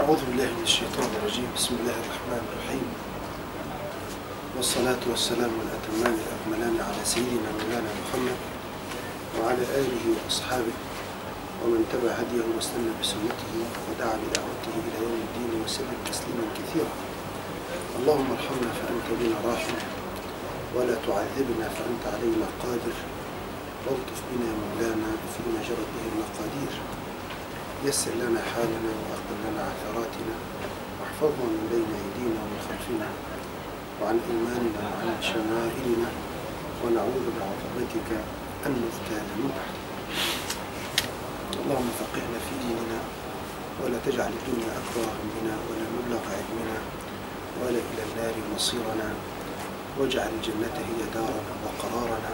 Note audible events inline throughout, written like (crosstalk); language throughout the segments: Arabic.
أعوذ بالله من الشيطان الرجيم. بسم الله الرحمن الرحيم. والصلاة والسلام الأتمان الأكملان على سيدنا مولانا محمد وعلى آله وأصحابه ومن تبع هديه واستنى بسنته ودعا بدعوته إلى يوم الدين وسلم تسليما كثيرا. اللهم ارحمنا فأنت بنا راحم ولا تعذبنا فأنت علينا قادر. والطف بنا مولانا فيما جرت به المقادير. يسر لنا حالنا وأقبل لنا عثراتنا واحفظنا من بين أيدينا ومن خلفنا وعن إيماننا وعن شمائلنا ونعوذ بعظمتك أن نغتال من تحتنا اللهم فقهنا في ديننا ولا تجعل الدنيا أكبر همنا ولا مبلغ علمنا ولا إلى النار مصيرنا واجعل الجنة هي دارنا وقرارنا.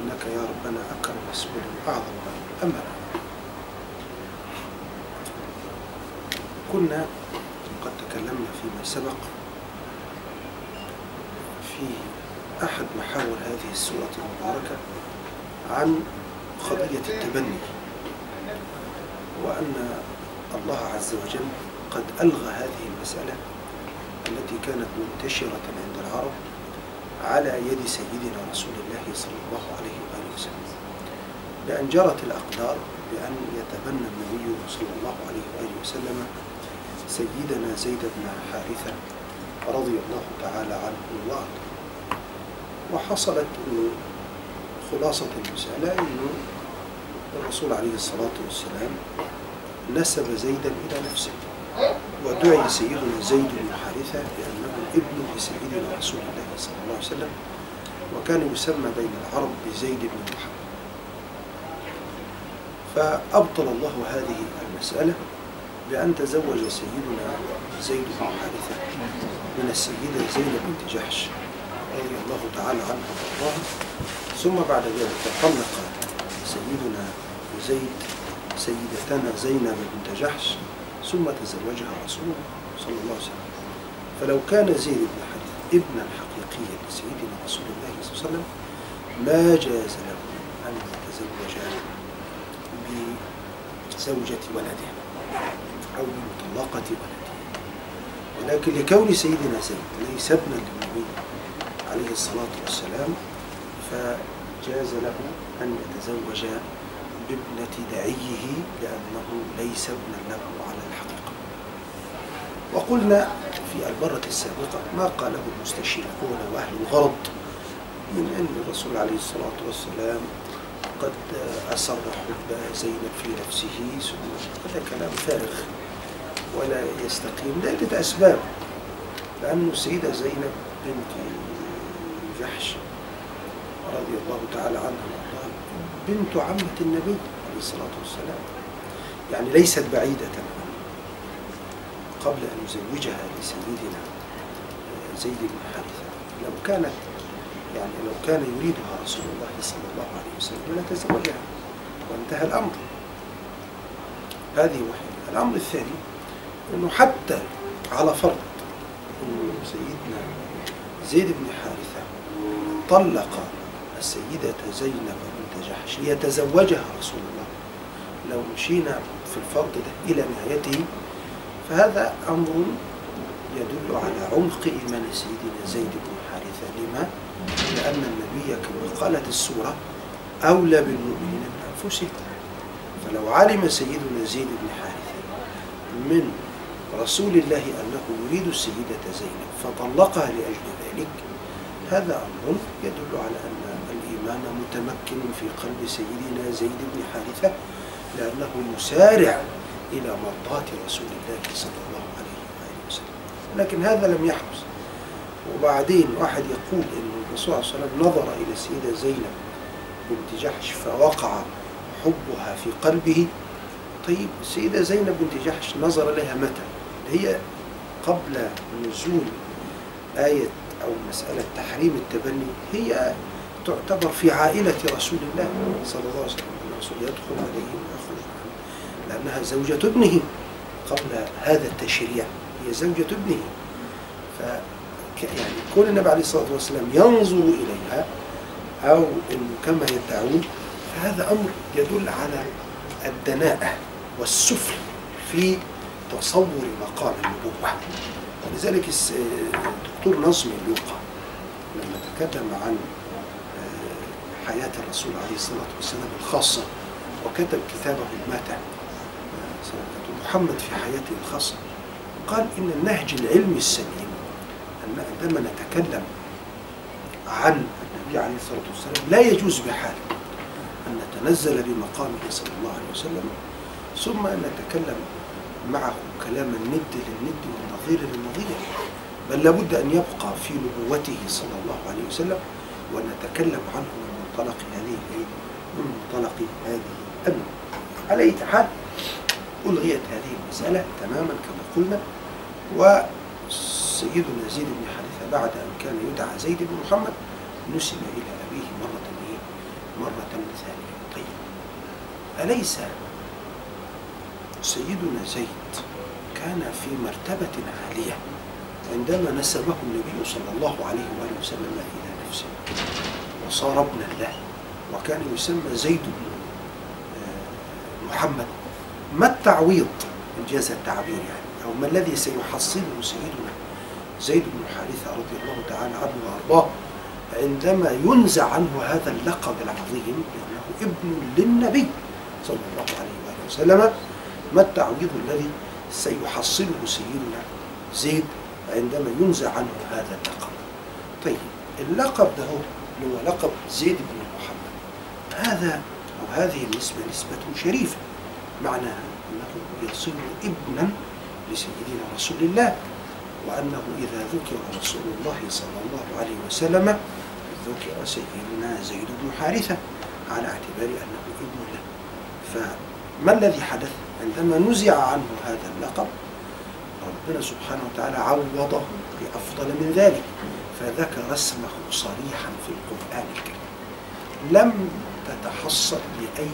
إنك يا ربنا أكرم مسؤول أعظم أملا. كنا قد تكلمنا فيما سبق في أحد محاور هذه السورة المباركة عن قضية التبني وأن الله عز وجل قد ألغى هذه المسألة التي كانت منتشرة عند العرب على يد سيدنا رسول الله صلى الله عليه وآله وسلم بأن جرت الأقدار بأن يتبنى النبي صلى الله عليه وآله وسلم سيدنا زيد بن حارثة رضي الله تعالى عنه وارضاه. وحصلت إنه خلاصة المسألة إنه الرسول عليه الصلاة والسلام نسب زيدا إلى نفسه ودعي سيدنا زيد بن حارثة بأنه ابن لسيدنا رسول الله صلى الله عليه وسلم وكان يسمى بين العرب بزيد بن محمد. فأبطل الله هذه المسألة بأن تزوج سيدنا زيد بن حارثة من السيدة زينب بنت جحش رضي الله تعالى عنها وأرضاها. ثم بعد ذلك طلق سيدنا زيد سيدتنا زينب بنت جحش ثم تزوجها رسول الله صلى الله عليه وسلم. فلو كان زيد بن حارثة ابنا حقيقيا لسيدنا رسول الله صلى الله عليه وسلم ما جاز له أن يتزوج بزوجة ولده. أو بمطلقة ولده. ولكن لكون سيدنا زيد ليس ابنا للنبي عليه الصلاة والسلام فجاز له أن يتزوج بابنة دعيه لأنه ليس ابنا له على الحقيقة. وقلنا في المرة السابقة ما قاله المستشرقون وأهل الغرض من أن الرسول عليه الصلاة والسلام قد أسر حب زينب في نفسه ثم هذا كلام فارغ. ولا يستقيم. لعدة أسباب. لأن السيدة زينب بنت جحش رضي الله تعالى عنها وأرضاها بنت عمة النبي عليه الصلاة والسلام. يعني ليست بعيدة عنه قبل أن يزوجها لسيدنا زيد بن حارثة. لو كانت يعني لو كان يريدها رسول الله صلى الله عليه وسلم لتزوجها وانتهى الأمر. هذه واحدة. الأمر الثاني أنه حتى على فرض أنه سيدنا زيد بن حارثة طلق السيدة زينب بنت جحش ليتزوجها رسول الله. لو مشينا في الفرض ده إلى نهايته فهذا أمر يدل على عمق إيمان سيدنا زيد بن حارثة. لما؟ لأن النبي كما قالت السورة أولى بالمؤمنين من أنفسهم فلو علم سيدنا زيد بن حارثة من رسول الله أنه يريد السيدة زينب فطلقها لأجل ذلك. هذا أمر يدل على أن الإيمان متمكن في قلب سيدنا زيد بن حارثة لأنه يسارع إلى مرضاة رسول الله صلى الله عليه وآله وسلم. لكن هذا لم يحدث. وبعدين واحد يقول أن الرسول صلى الله عليه وسلم نظر إلى السيدة زينب بنت جحش فوقع حبها في قلبه. طيب السيدة زينب بنت جحش نظر لها متى؟ هي قبل نزول آية أو مسألة تحريم التبني هي تعتبر في عائلة رسول الله صلى الله عليه وسلم. الرسول يدخل عليه ويخرج لأنها زوجة ابنه قبل هذا التشريع هي زوجة ابنه. ف يعني كون النبي عليه الصلاة والسلام ينظر إليها أو إنه كما يدعون فهذا أمر يدل على الدناءة والسفل في تصور مقام النبوة. ولذلك الدكتور نظمي اللوقا لما تكلم عن آه، حياة الرسول عليه الصلاة والسلام الخاصة وكتب كتابه الماتع آه، محمد في حياته الخاصة قال إن النهج العلمي السليم أن عندما نتكلم عن النبي عليه الصلاة والسلام لا يجوز بحال أن نتنزل بمقامه صلى الله عليه وسلم ثم أن نتكلم معه كلام الند للند والنظير للنظير بل لابد أن يبقى في نبوته صلى الله عليه وسلم وأن نتكلم عنه من منطلق هذه؟ من منطلق هذه النبوة على أي حال ألغيت هذه المسألة تماما كما قلنا وسيدنا زيد بن حارثة بعد أن كان يدعى زيد بن محمد نسب إلى أبيه مرة إيه؟ مرة ثانية طيب أليس سيدنا زيد كان في مرتبة عالية عندما نسبه النبي صلى الله عليه وآله وسلم إلى نفسه وصار ابنا له وكان يسمى زيد بن آه، محمد. ما التعويض إن جاز التعبير يعني؟ أو ما الذي سيحصله سيدنا زيد بن حارثة رضي الله تعالى عنه وأرضاه؟ عندما ينزع عنه هذا اللقب العظيم لأنه ابن للنبي صلى الله عليه وآله وسلم ما التعويض الذي سيحصله سيدنا زيد عندما ينزع عنه هذا اللقب؟ طيب اللقب ده هو اللي هو لقب زيد بن محمد. هذا أو هذه النسبة نسبة شريفة. معناها أنه يصير ابنا لسيدنا رسول الله وأنه إذا ذكر رسول الله صلى الله عليه وسلم ذكر سيدنا زيد بن حارثة على اعتبار أنه ابن له. فما الذي حدث؟ عندما نزع عنه هذا اللقب ربنا سبحانه وتعالى عوضه بأفضل من ذلك فذكر اسمه صريحا في القرآن الكريم. لم تتحصل لأي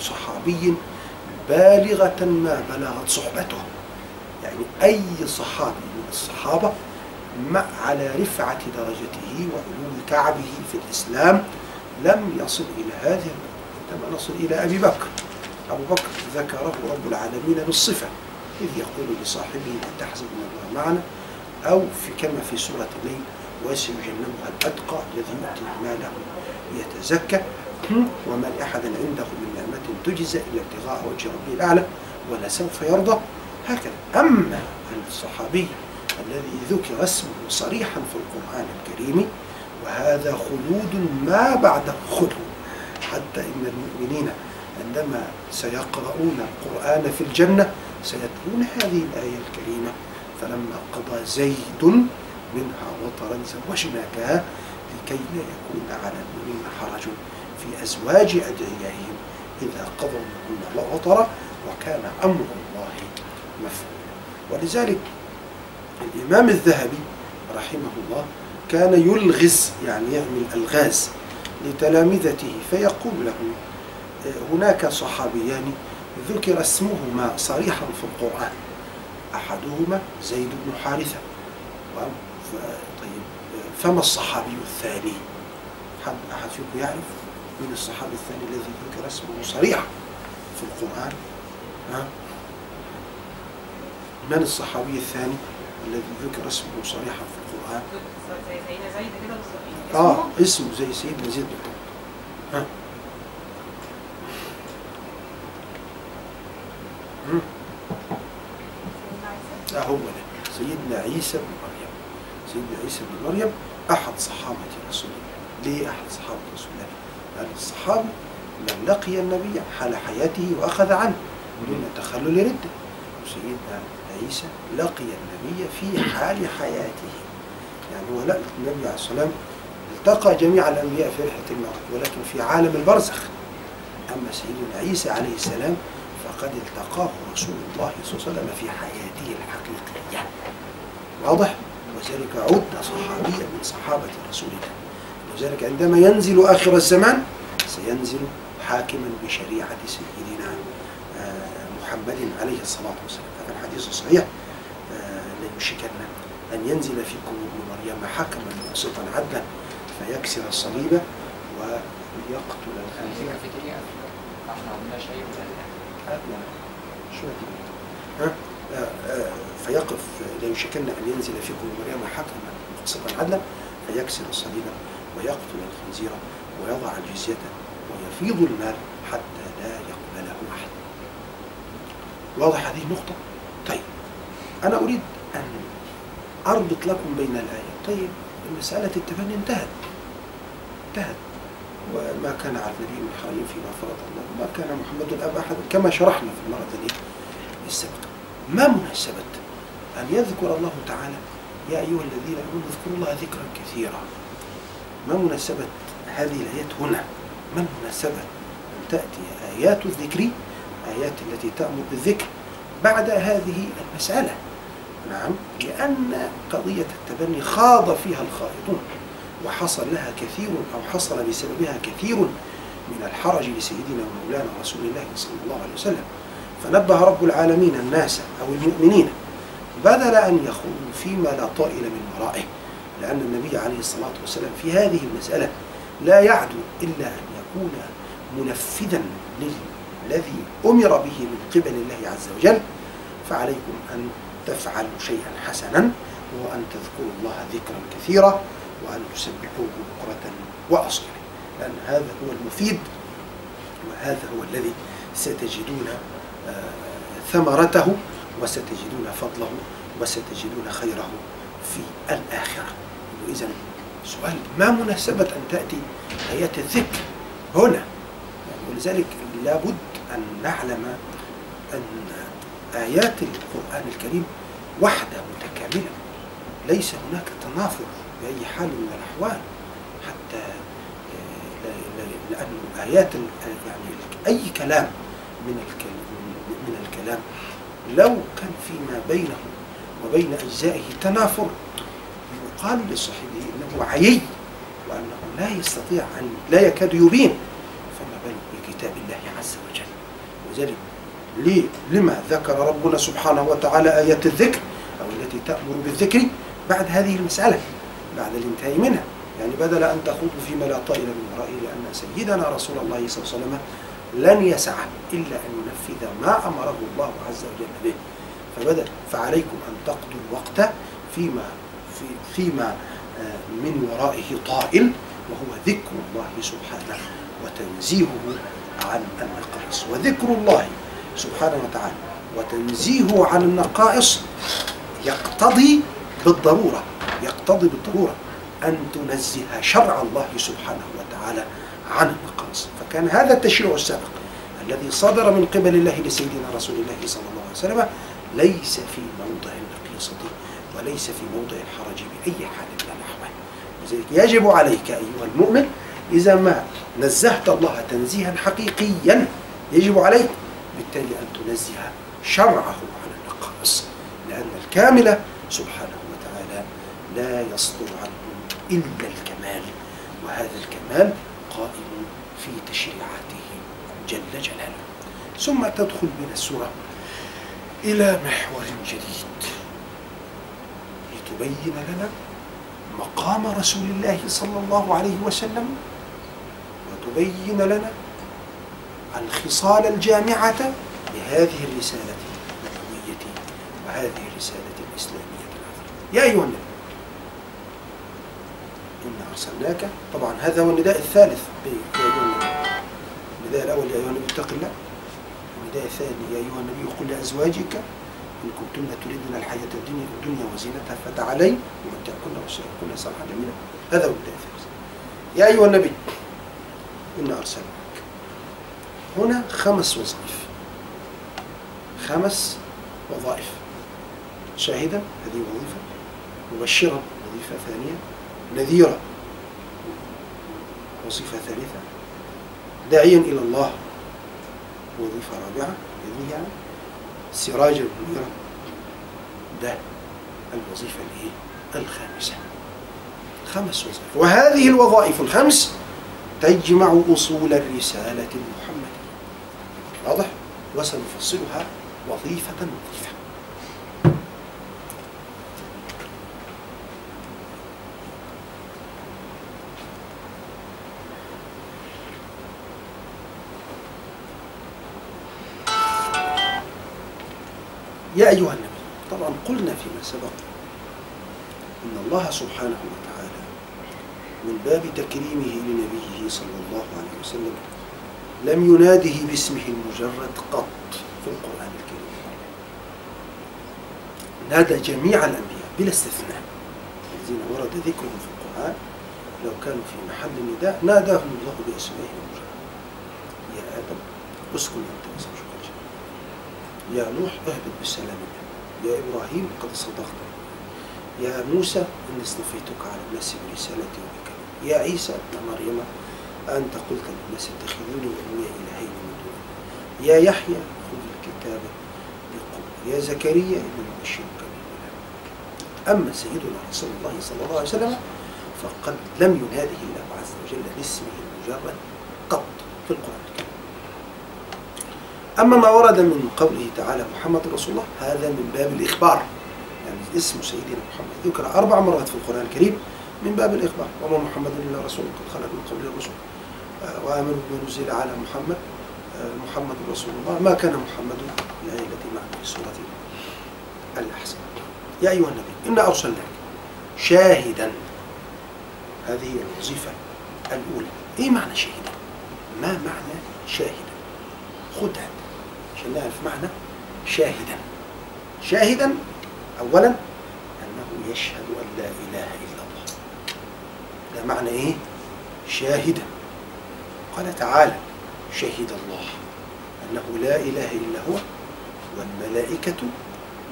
صحابي بالغة ما بلغت صحبته. يعني أي صحابي من الصحابة مع على رفعة درجته وعلو كعبه في الإسلام لم يصل إلى هذه عندما نصل إلى أبي بكر. أبو بكر ذكره رب العالمين بالصفة إذ يقول لصاحبه لا تحزن إن الله معنا أو في كما في سورة الليل وسيجنبها الأتقى الذي يؤتي ماله يتزكى وما لأحد عنده من نعمة تجزى إلا ابتغاء وجه ربه الأعلى ولسوف يرضى. هكذا. أما الصحابي الذي ذكر اسمه صريحا في القرآن الكريم وهذا خلود ما بعده خلود. حتى إن المؤمنين عندما سيقرؤون القرآن في الجنة سيتلون هذه الآية الكريمة. فلما قضى زيد منها وطرا زوجناكها لكي لا يكون على المؤمنين حرج في أزواج أدعيائهم. إذا قضوا منهن وطرا وكان أمر الله مفعولا ولذلك الإمام الذهبي رحمه الله كان يلغز يعني يعمل ألغاز لتلامذته فيقول لهم هناك صحابيان ذكر اسمهما صريحا في القرآن. أحدهما زيد بن حارثة. طيب فما الصحابي الثاني؟ حد أحد فيكم يعرف؟ من الصحابي الثاني الذي ذكر اسمه صريحا في القرآن؟ ها؟ من الصحابي الثاني الذي ذكر اسمه صريحا في القرآن؟ زي سيدنا زيد كده بالظبط. آه اسمه؟ زي سيدنا زيد بن ها؟ لا هو ده سيدنا عيسى بن مريم. سيدنا عيسى بن مريم أحد صحابة رسول الله. ليه أحد صحابة رسول الله؟ لأن الصحابي من لقي النبي حال حياته وأخذ عنه. دون تخلل رده. وسيدنا عيسى لقي النبي في حال حياته. يعني هو لا النبي عليه والسلام التقى جميع الأنبياء في رحلة المعراج ولكن في عالم البرزخ. أما سيدنا عيسى عليه السلام فقد التقاه رسول الله صلى الله عليه وسلم في حياته الحقيقية. واضح؟ وذلك عد صحابيا من صحابة رسول الله وذلك عندما ينزل آخر الزمان سينزل حاكما بشريعة سيدنا آه، محمد عليه الصلاة والسلام. هذا الحديث الصحيح آه، لا يشكن أن ينزل فيكم ابن مريم حكما مقسطا عدلا فيكسر الصليب ويقتل الخنزير. هذه؟ ها؟ آه، آه، فيقف لا يشكن أن ينزل فيكم مريم حكما مقسطا عدلا فيكسر الصليب ويقتل الخنزير ويضع الجزية ويفيض المال حتى لا يقبله أحد. واضح هذه النقطة؟ طيب أنا أريد أن أربط لكم بين الآيات طيب مسألة التبني انتهت. انتهت. وما كان على النبي من حرج فيما فرض الله. وما كان محمد الأب أحد كما شرحنا في المرة؟ السابقة. ما مناسبة أن يذكر الله تعالى؟ يا أيها الذين آمنوا اذكروا الله ذكرا كثيرا. ما مناسبة هذه الآيات هنا؟ ما مناسبة أن تأتي آيات الذكر آيات التي تأمر بالذكر بعد هذه المسألة؟ نعم لأن قضية التبني خاض فيها الخائضون. وحصل لها كثير أو حصل بسببها كثير من الحرج لسيدنا ومولانا رسول الله صلى الله عليه وسلم. فنبه رب العالمين الناس أو المؤمنين بدل أن يخوضوا فيما لا طائل من ورائه لأن النبي عليه الصلاة والسلام في هذه المسألة لا يعدو إلا أن يكون منفذا للذي أمر به من قبل الله عز وجل. فعليكم أن تفعلوا شيئا حسنا هو أن تذكروا الله ذكرا كثيرا. وأن تسبحوه بكرة وأصيلا. لأن هذا هو المفيد وهذا هو الذي ستجدون آه، ثمرته وستجدون فضله وستجدون خيره في الآخرة. إذا سؤال ما مناسبة أن تأتي آيات الذكر هنا؟ ولذلك لابد أن نعلم أن آيات القرآن الكريم وحدة متكاملة. ليس هناك تنافر. بأي حال من الأحوال حتى آه، لا- لا- لأن آيات يعني أي كلام من من الكلام لو كان فيما بينه وبين أجزائه تنافر يقال لصاحبه إنه عيي وأنه لا يستطيع أن لا يكاد يبين فما بالك بكتاب الله عز وجل؟ وذلك لما ذكر ربنا سبحانه وتعالى آيات الذكر أو التي تأمر بالذكر بعد هذه المسألة. بعد الانتهاء منها. يعني بدل أن تخوضوا فيما لا طائل من ورائه لأن سيدنا رسول الله صلى الله عليه وسلم لن يسعى إلا أن ينفذ ما أمره الله عز وجل به. فبدأ فعليكم أن تقضوا الوقت فيما في فيما آه، من ورائه طائل وهو ذكر الله سبحانه وتنزيهه عن النقائص. وذكر الله سبحانه وتعالى وتنزيهه عن النقائص يقتضي بالضرورة يقتضي بالضرورة أن تنزه شرع الله سبحانه وتعالى عن النقائص فكان هذا التشريع السابق الذي صدر من قبل الله لسيدنا رسول الله صلى الله عليه وسلم ليس في موضع النقيصة وليس في موضع الحرج بأي حال من الأحوال. لذلك يجب عليك أيها المؤمن إذا ما نزهت الله تنزيها حقيقيا يجب عليك بالتالي أن تنزه شرعه عن النقائص لأن الكامل سبحانه لا يصدر عنه إلا الكمال وهذا الكمال قائم في تشريعاته جل جلاله. ثم تدخل من السورة إلى محور جديد. لتبين لنا مقام رسول الله صلى الله عليه وسلم وتبين لنا الخصال الجامعة لهذه الرسالة النبوية وهذه الرسالة الإسلامية العظيمة. يا أيها النبي. إنا أرسلناك. طبعا هذا هو النداء الثالث النداء الأول يا أيها النبي اتق الله. النداء الثاني يا أيها النبي قل لأزواجك إن كنتن تريدن الحياة الدنيا الدنيا وزينتها فتعالين ومتعكن وسرحكن سرحا جميلا. هذا هو النداء الثالث. يا أيها النبي إنا أرسلناك. هنا خمس وظائف. خمس وظائف. شاهدا هذه وظيفة. مبشرا وظيفة ثانية. نذيرا. وظيفة ثالثة. داعيا إلى الله. وظيفة رابعة. يعني سراجا منيرا. ده الوظيفة الإيه؟ الخامسة. خمس وظائف. وهذه الوظائف الخمس تجمع أصول الرسالة المحمدية. واضح؟ وسنفصلها وظيفة وظيفة. يا أيها النبي. طبعا قلنا فيما سبق إن الله سبحانه وتعالى من باب تكريمه لنبيه صلى الله عليه وسلم لم يناده باسمه المجرد قط في القرآن الكريم. نادى جميع الأنبياء بلا استثناء الذين ورد ذكرهم في القرآن لو كانوا في محل نداء ناداهم الله باسمه المجرد. يا آدم اسكن أنت وزوجك يا نوح اهبط بالسلام. منه يا إبراهيم قد صدقت. يا موسى إني اصطفيتك على الناس برسالتي وبكلمتي يا عيسى ابن مريم أنت قلت للناس اتخذوني وأمي إلهين من دوني يا يحيى خذ الكتاب بقوة يا زكريا إني أبشرك أما سيدنا رسول الله صلى الله عليه وسلم فقد لم يناده الله عز وجل باسمه المجرد قط في القرآن. الكريم أما ما ورد من قوله تعالى محمد رسول الله هذا من باب الإخبار. يعني اسم سيدنا محمد. ذكر أربع مرات في القرآن الكريم من باب الإخبار. وما محمد إلا رسول قد خلت من قبل الرسل آه، وآمنوا بما نزل على محمد. آه، محمد رسول الله. ما كان محمد الآية التي معنا في سورة الأحزاب. يا أيها النبي إنا أرسلناك شاهدا. هذه الوظيفة الأولى. إيه معنى شاهدا؟ ما معنى شاهدا؟ خذ عشان نعرف معنى شاهدا. شاهدا أولا أنه يشهد أن لا إله إلا الله. ده معنى إيه؟ شاهدا. قال تعالى شهد الله أنه لا إله إلا هو والملائكة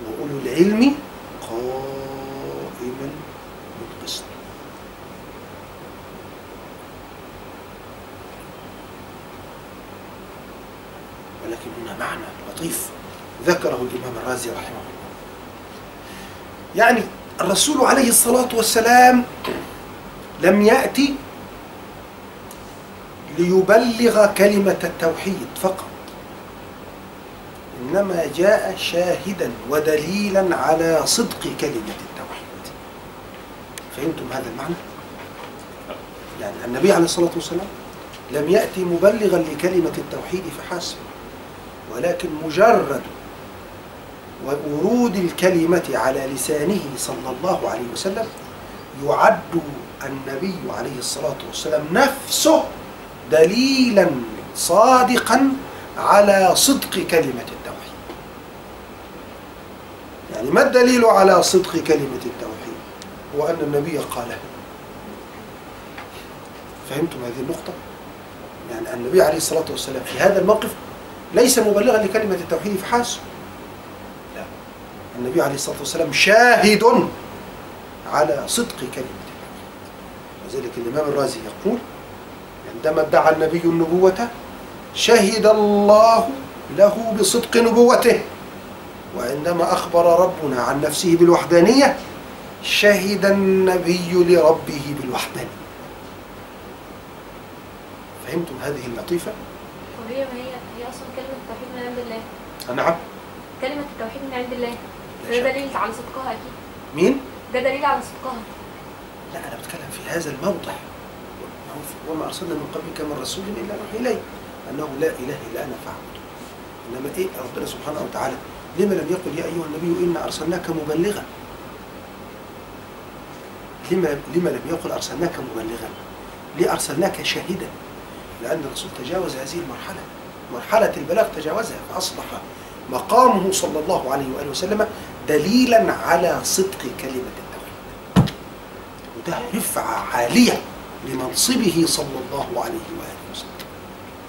وأولو العلم قائما بالقسط ولكن هنا لطيف ذكره الإمام الرازي رحمه الله. يعني الرسول عليه الصلاة والسلام لم يأتي ليبلغ كلمة التوحيد فقط إنما جاء شاهدا ودليلا على صدق كلمة التوحيد. فهمتم هذا المعنى؟ يعني النبي عليه الصلاة والسلام لم يأتي مبلغا لكلمة التوحيد فحسب. ولكن مجرد ورود الكلمة على لسانه صلى الله عليه وسلم يعد النبي عليه الصلاة والسلام نفسه دليلا صادقا على صدق كلمة التوحيد. يعني ما الدليل على صدق كلمة التوحيد؟ هو أن النبي قالها فهمتم هذه النقطة؟ يعني النبي عليه الصلاة والسلام في هذا الموقف ليس مبلغا لكلمة التوحيد فحسب. لا. النبي عليه الصلاة والسلام شاهد على صدق كلمة التوحيد. وذلك الإمام الرازي يقول عندما ادعى النبي النبوة شهد الله له بصدق نبوته. وعندما أخبر ربنا عن نفسه بالوحدانية شهد النبي لربه بالوحدانية. فهمتم هذه اللطيفة؟ وهي ما هي أصلا كلمة التوحيد من عند الله. نعم. كلمة التوحيد من عند الله. ده. دليل على صدقها أكيد. مين؟ ده دليل على صدقها. لا أنا بتكلم في هذا الموضع وما أرسلنا من قبلك من رسول إلا نوحي إليه أنه لا إله إلا أنا فاعبده إنما إيه؟ ربنا سبحانه وتعالى. لما لم يقل يا أيها النبي إنا أرسلناك مبلغا. لما لما لم يقل أرسلناك مبلغا. ليه أرسلناك شاهدا لأن الرسول تجاوز هذه المرحلة. مرحلة البلاغ تجاوزها فأصبح مقامه صلى الله عليه وآله وسلم دليلا على صدق كلمة التوحيد. وده رفعة عالية لمنصبه صلى الله عليه وآله وسلم.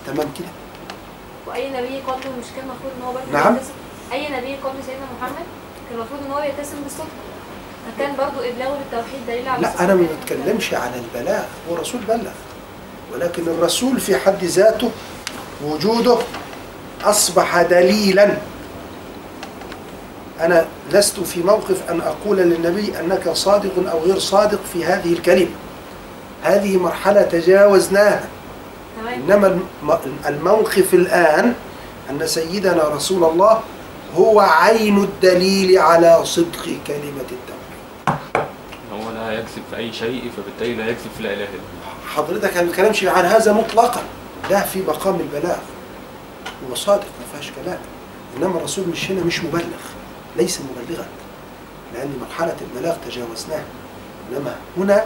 تمام كده؟ وأي نبي قبله مش كان المفروض إن هو برضه نعم. يتسم أي نبي قبل سيدنا محمد كان المفروض إن هو يتسم بالصدق. فكان برضه إبلاغه للتوحيد دليل على لا أنا ما بتكلمش على البلاغ هو الرسول بلغ. ولكن الرسول في حد ذاته وجوده أصبح دليلا. أنا لست في موقف أن أقول للنبي أنك صادق أو غير صادق في هذه الكلمة. هذه مرحلة تجاوزناها. إنما الم- الموقف الآن أن سيدنا رسول الله هو عين الدليل على صدق كلمة التوحيد. هو لا يكذب في أي شيء فبالتالي لا يكذب في لا إله إلا الله. حضرتك ما بتتكلمش عن هذا مطلقا. ده في مقام البلاغ. هو صادق ما فيهاش كلام. إنما الرسول مش هنا مش مبلغ. ليس مبلغا لأن مرحلة البلاغ تجاوزناها إنما هنا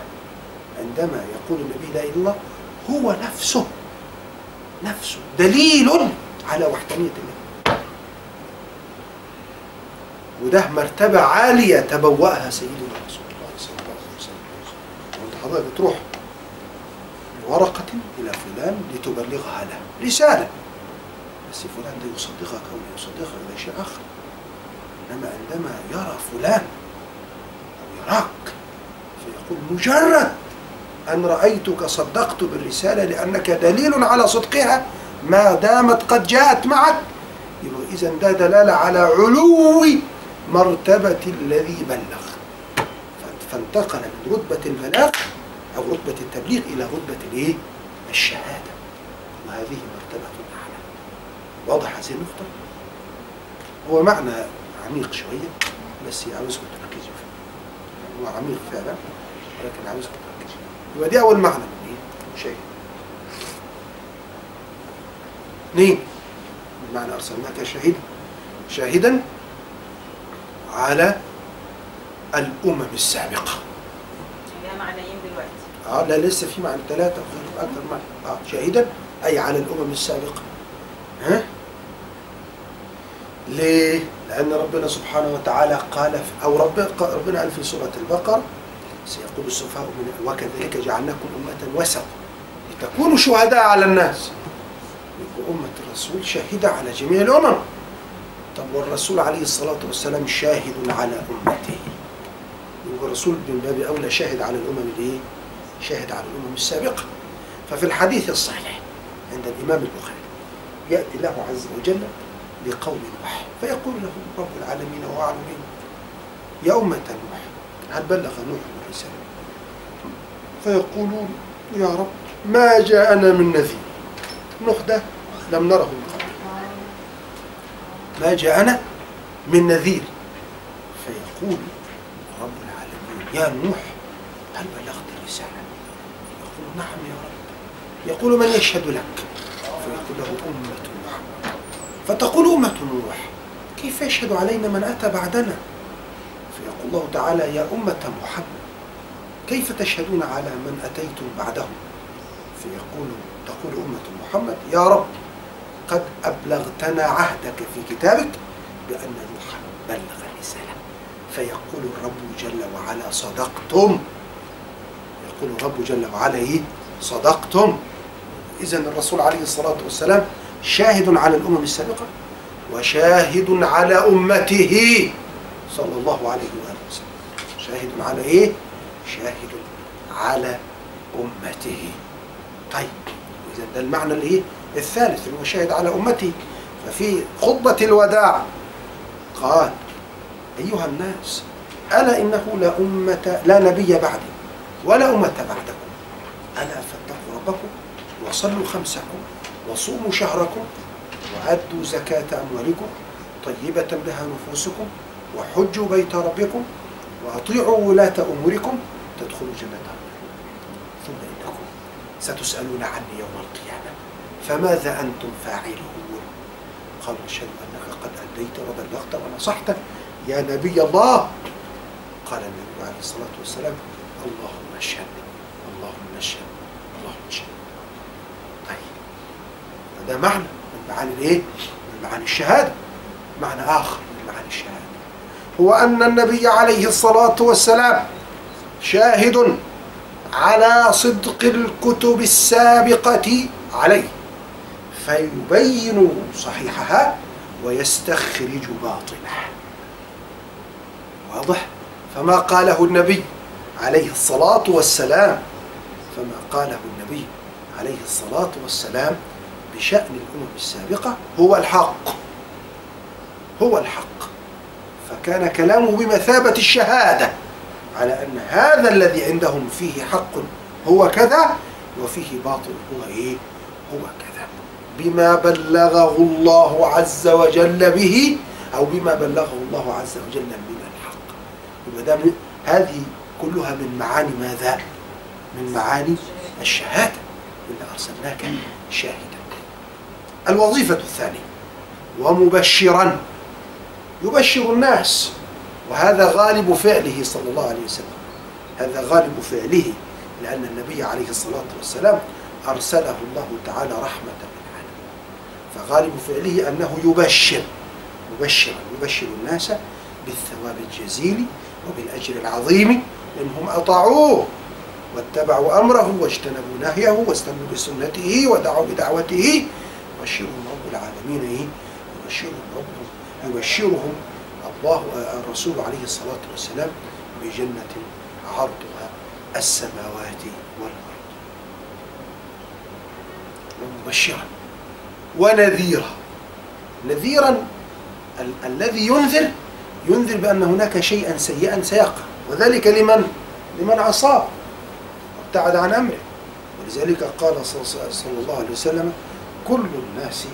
عندما يقول النبي لا إله إلا الله هو نفسه نفسه دليل على وحدانية الله وده مرتبة عالية تبوأها سيدنا رسول الله صلى الله عليه وسلم. وأنت حضرتك بتروح بورقة إلى فلان لتبلغها له. رسالة. بس فلان ده يصدقك أو لا يصدقك ده شيء آخر. إنما عندما يرى فلان أو يراك فيقول مجرد أن رأيتك صدقت بالرسالة لأنك دليل على صدقها ما دامت قد جاءت معك. إذا ده دلالة على علو مرتبة الذي بلغ. فانتقل من رتبة البلاغ أو رتبة التبليغ إلى رتبة الإيه؟ الشهادة. وهذه مرتبة أعلى. واضح هذه النقطة؟ هو معنى عميق شوية بس عاوزكم تركزوا فيه. هو عميق فعلا ولكن عاوزكم تركزوا يبقى دي أول معنى. من إيه؟ شيء. اثنين بمعنى أرسلناك شاهدا شاهدا على الأمم السابقة. ليها معنيين آه لا لسه في معنى ثلاثة أكثر معنى آه شاهدا أي على الأمم السابقة. ها؟ ليه؟ لأن ربنا سبحانه وتعالى قال في أو رب ربنا قال في سورة البقرة سيقول السفهاء من وكذلك جعلناكم أمة وسط لتكونوا شهداء على الناس. يبقى أمة الرسول شاهدة على جميع الأمم. طب والرسول عليه الصلاة والسلام شاهد على أمته. يبقى الرسول من باب أولى شاهد على الأمم الإيه؟ شاهد على الأمم السابقة. ففي الحديث الصحيح عند الإمام البخاري يأتي له عز وجل بقول نوح فيقول له رب العالمين وأعلم يا أمة نوح هل بلغ نوح الرسالة فيقولون يا رب ما جاءنا من نذير نوح ده لم نره من قبل. ما جاءنا من نذير. فيقول رب العالمين يا نوح هل بلغت الرسالة يقول نعم يا رب. يقول من يشهد لك؟ فيقول له أمة محمد فتقول أمة نوح كيف يشهد علينا من أتى بعدنا؟ فيقول الله تعالى يا أمة محمد كيف تشهدون على من أتيتم بعدهم؟ فيقول تقول أمة محمد يا رب قد أبلغتنا عهدك في كتابك بأن نوحا بلغ الرسالة فيقول الرب جل وعلا صدقتم؟ يقول الرب جل وعلا إيه؟ صدقتم إذا الرسول عليه الصلاة والسلام شاهد على الأمم السابقة وشاهد على أمته صلى الله عليه وآله وسلم شاهد على إيه؟ شاهد على أمته طيب إذا ده المعنى الإيه؟ الثالث اللي هو شاهد على أمته ففي خطبة الوداع قال أيها الناس ألا إنه لا أمة لا نبي بعدي ولا أمة بعدكم. ألا فاتقوا ربكم وصلوا خمسكم وصوموا شهركم وأدوا زكاة أموالكم طيبة بها نفوسكم وحجوا بيت ربكم وأطيعوا ولاة أموركم تدخلوا جنة. ثم إنكم ستسألون عني يوم القيامة فماذا أنتم فاعلون؟ قالوا نشهد أنك قد أديت وبلغت ونصحت. يا نبي الله قال النبي عليه الصلاة والسلام اللهم اشهد اللهم اشهد اللهم اشهد طيب. فده معنى من معاني الايه؟ من معاني الشهادة. معنى آخر من معاني الشهادة. هو أن النبي عليه الصلاة والسلام شاهد على صدق الكتب السابقة عليه. فيبين صحيحها ويستخرج باطلها واضح؟ فما قاله النبي عليه الصلاة والسلام. فما قاله النبي عليه الصلاة والسلام بشأن الأمم السابقة هو الحق. هو الحق. فكان كلامه بمثابة الشهادة على أن هذا الذي عندهم فيه حق هو كذا وفيه باطل هو إيه؟ هو كذا. بما بلغه الله عز وجل به أو بما بلغه الله عز وجل من الحق. يبقى ده من- هذه كلها من معاني ماذا؟ من معاني الشهادة إنا أرسلناك شاهدا. الوظيفة الثانية ومبشرا يبشر الناس وهذا غالب فعله صلى الله عليه وسلم. هذا غالب فعله لأن النبي عليه الصلاة والسلام أرسله الله تعالى رحمة للعالمين فغالب فعله أنه يبشر مبشرا يبشر الناس بالثواب الجزيل وبالأجر العظيم لأنهم أطاعوه واتبعوا أمره واجتنبوا نهيه واستنوا بسنته ودعوا بدعوته يبشرهم رب العالمين إيه؟ يبشرهم رب يبشرهم الله الرسول عليه الصلاة والسلام بجنة عرضها السماوات والأرض ومبشرا ونذيرا نذيرا ال- الذي ينذر ينذر بأن هناك شيئا سيئا سيقع وذلك لمن؟ لمن عصاه. وابتعد عن أمره. ولذلك قال صلى الله عليه وسلم كل الناس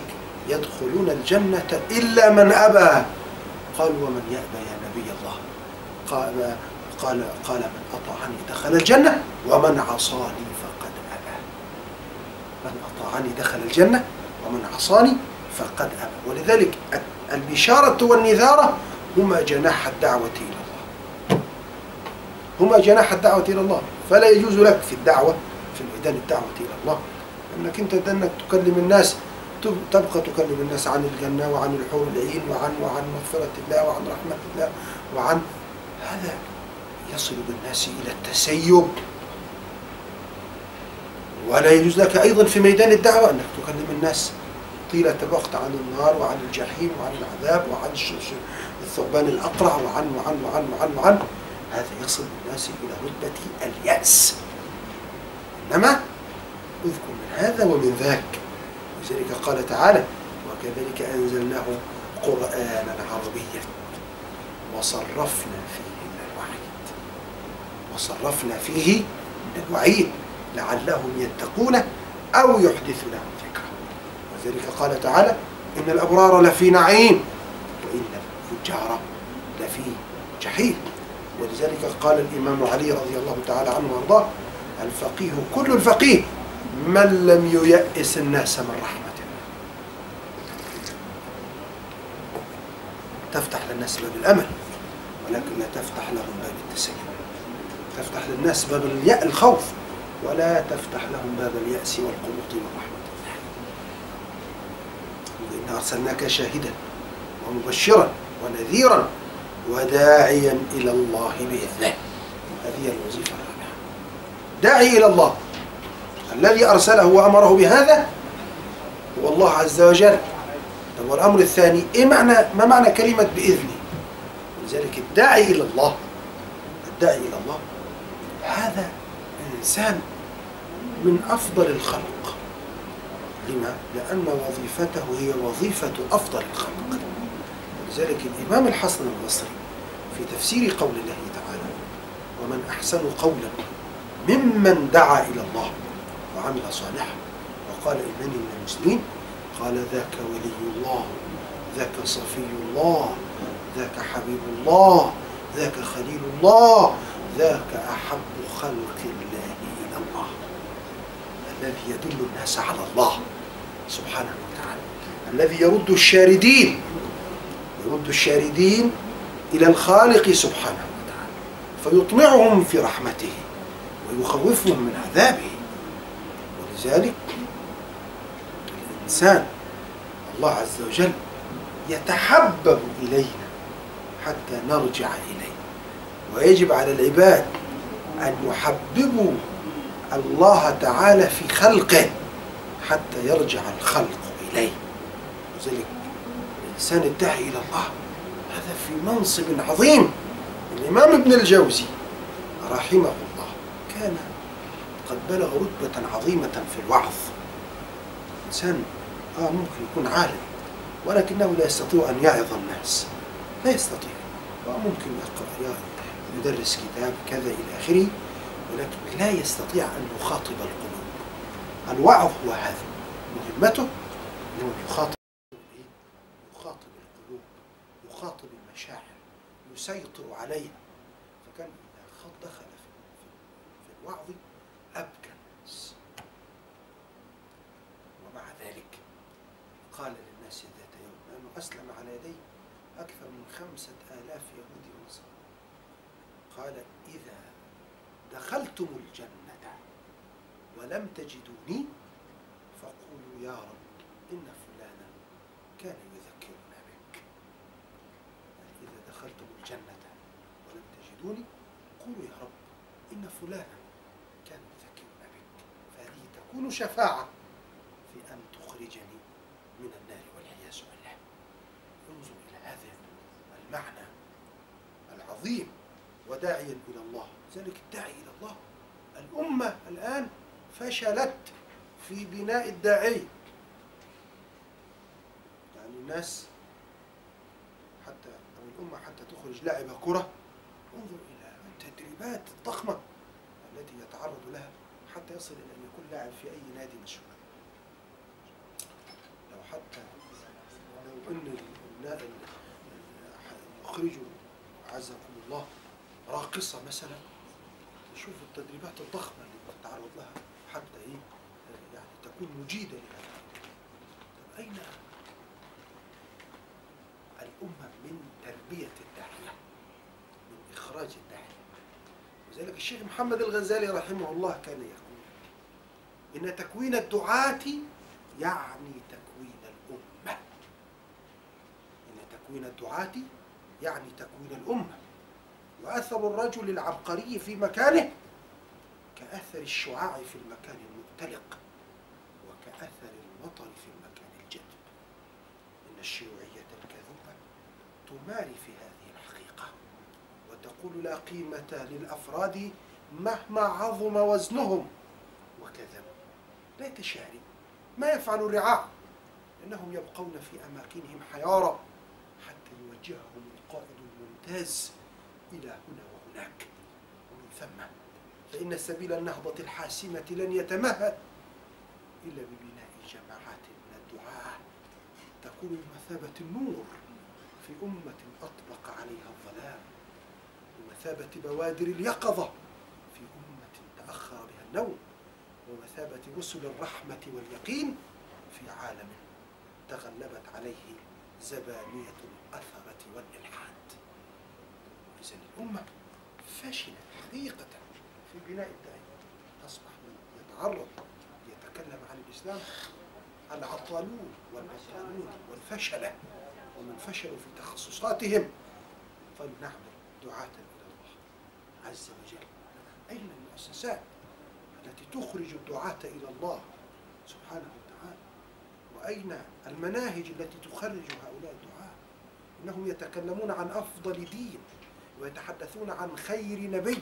يدخلون الجنة إلا من أبى. قال ومن يأبى يا نبي الله. قال قال قال من أطاعني دخل الجنة ومن عصاني فقد أبى. من أطاعني دخل الجنة ومن عصاني فقد أبى. ولذلك البشارة والنذارة هما جناح الدعوة إلى هما جناح الدعوة إلى الله. فلا يجوز لك في الدعوة في ميدان الدعوة إلى الله أنك أنت أنك تكلم الناس تبقى تكلم الناس عن الجنة وعن الحور العين وعن وعن مغفرة الله وعن رحمة الله وعن هذا يصل بالناس إلى التسيب. ولا يجوز لك أيضا في ميدان الدعوة أنك تكلم الناس طيلة الوقت عن النار وعن الجحيم وعن العذاب وعن الثعبان الأقرع وعن وعن وعن وعن وعن هذا يصل بالناس إلى رتبة اليأس. إنما اذكر من هذا ومن ذاك. لذلك قال تعالى وكذلك أنزلناه قرآنا عربيا. وصرفنا فيه من الوعيد وصرفنا فيه من الوعيد. لعلهم يتقون أو يحدث لهم ذكرا وذلك قال تعالى إن الأبرار لفي نعيم وإن الفجار لفي جحيم. ولذلك قال الإمام علي رضي الله تعالى عنه وأرضاه الفقيه كل الفقيه من لم ييأس الناس من رحمة الله تفتح للناس باب الأمل ولكن لا تفتح لهم باب التسيب تفتح للناس باب الخوف ولا تفتح لهم باب اليأس والقنوط من رحمة الله. وإنا أرسلناك شاهدا ومبشرا ونذيرا وداعيا إلى الله بإذنه. هذه هي الوظيفة الرابعة داعي إلى الله. الذي أرسله وأمره بهذا هو الله عز وجل. طب والأمر الثاني إيه معنى ما معنى كلمة بإذنه؟ ولذلك الداعي إلى الله. الداعي إلى الله. هذا إنسان من أفضل الخلق. لما؟ لأن وظيفته هي وظيفة أفضل الخلق. ولذلك الإمام الحسن البصري في تفسير قول الله تعالى ومن أحسن قولا ممن دعا إلى الله وعمل صالحا وقال إنني من المسلمين قال ذاك ولي الله ذاك صفي الله ذاك حبيب الله ذاك خليل الله ذاك أحب خلق الله إلى الله الذي يدل الناس على الله سبحانه وتعالى الذي يرد الشاردين يرد الشاردين إلى الخالق سبحانه وتعالى فيطمعهم في رحمته ويخوفهم من عذابه. ولذلك الإنسان الله عز وجل يتحبب إلينا حتى نرجع إليه. ويجب على العباد أن يحببوا الله تعالى في خلقه حتى يرجع الخلق إليه. لذلك الداعي إلى الله. هذا في منصب عظيم. الإمام ابن الجوزي رحمه الله كان قد بلغ رتبة عظيمة في الوعظ. إنسان آه ممكن يكون عالم ولكنه لا يستطيع أن يعظ الناس. لا يستطيع. وممكن يقرأ يدرس كتاب كذا إلى آخره ولكن لا يستطيع أن يخاطب القلوب. الوعظ هو هذا. مهمته أنه يخاطب يسيطر عليها فكان إذا خط دخل في, في الوعظ أبكى الناس. ومع ذلك قال للناس ذات يوم لأنه أسلم على يديه أكثر من خمسة آلاف يهودي ونصارى. قال إذا دخلتم الجنة ولم تجدوني إن فلانا كان يذكرنا بك فهذه تكون شفاعة في أن تخرجني من النار والعياذ بالله. انظر إلى هذا المعنى العظيم وداعيا إلى الله. ذلك الداعي إلى الله. الأمة الآن فشلت في بناء الداعي. يعني الناس حتى أو الأمة حتى تخرج لاعب كرة. انظر إلى التدريبات الضخمة. التي يتعرض لها حتى يصل إلى أن يكون لاعب في أي نادي مشهور. لو حتى لو أن يخرجوا عزكم الله راقصة مثلا شوف التدريبات الضخمة اللي بتتعرض لها حتى إيه يعني تكون مجيدة لها. أين الأمة من تربية الداعية من إخراج الداعية؟ وذلك الشيخ محمد الغزالي رحمه الله كان يقول إن تكوين الدعاة يعني تكوين الأمة. إن تكوين الدعاة يعني تكوين الأمة. وأثر الرجل العبقري في مكانه كأثر الشعاع في المكان المختلق وكأثر المطر في المكان الجدب إن الشيوعية الكاذبة تماري في وتقول لا قيمة للأفراد مهما عظم وزنهم. وكذبوا ليت شعري ما يفعل الرعاع. إنهم يبقون في أماكنهم حيارى حتى يوجههم القائد الممتاز إلى هنا وهناك. ومن ثم فإن سبيل النهضة الحاسمة لن يتمهد إلا ببناء جماعات من الدعاة. تكون بمثابة النور في أمة أطبق عليها الظلام. ومثابة بوادر اليقظة في أمة تأخر بها النوم ومثابة رسل الرحمة واليقين في عالم تغلبت عليه زبانية الأثرة والإلحاد. إذن الأمة فشلت حقيقة في بناء الداعية أصبح من يتعرض يتكلم عن الإسلام العطالون والبطالون والفشلة ومن فشلوا في تخصصاتهم فلنعمل دعاة عز وجل. أين المؤسسات التي تخرج الدعاة إلى الله سبحانه وتعالى؟ وأين المناهج التي تخرج هؤلاء الدعاة؟ إنهم يتكلمون عن أفضل دين ويتحدثون عن خير نبي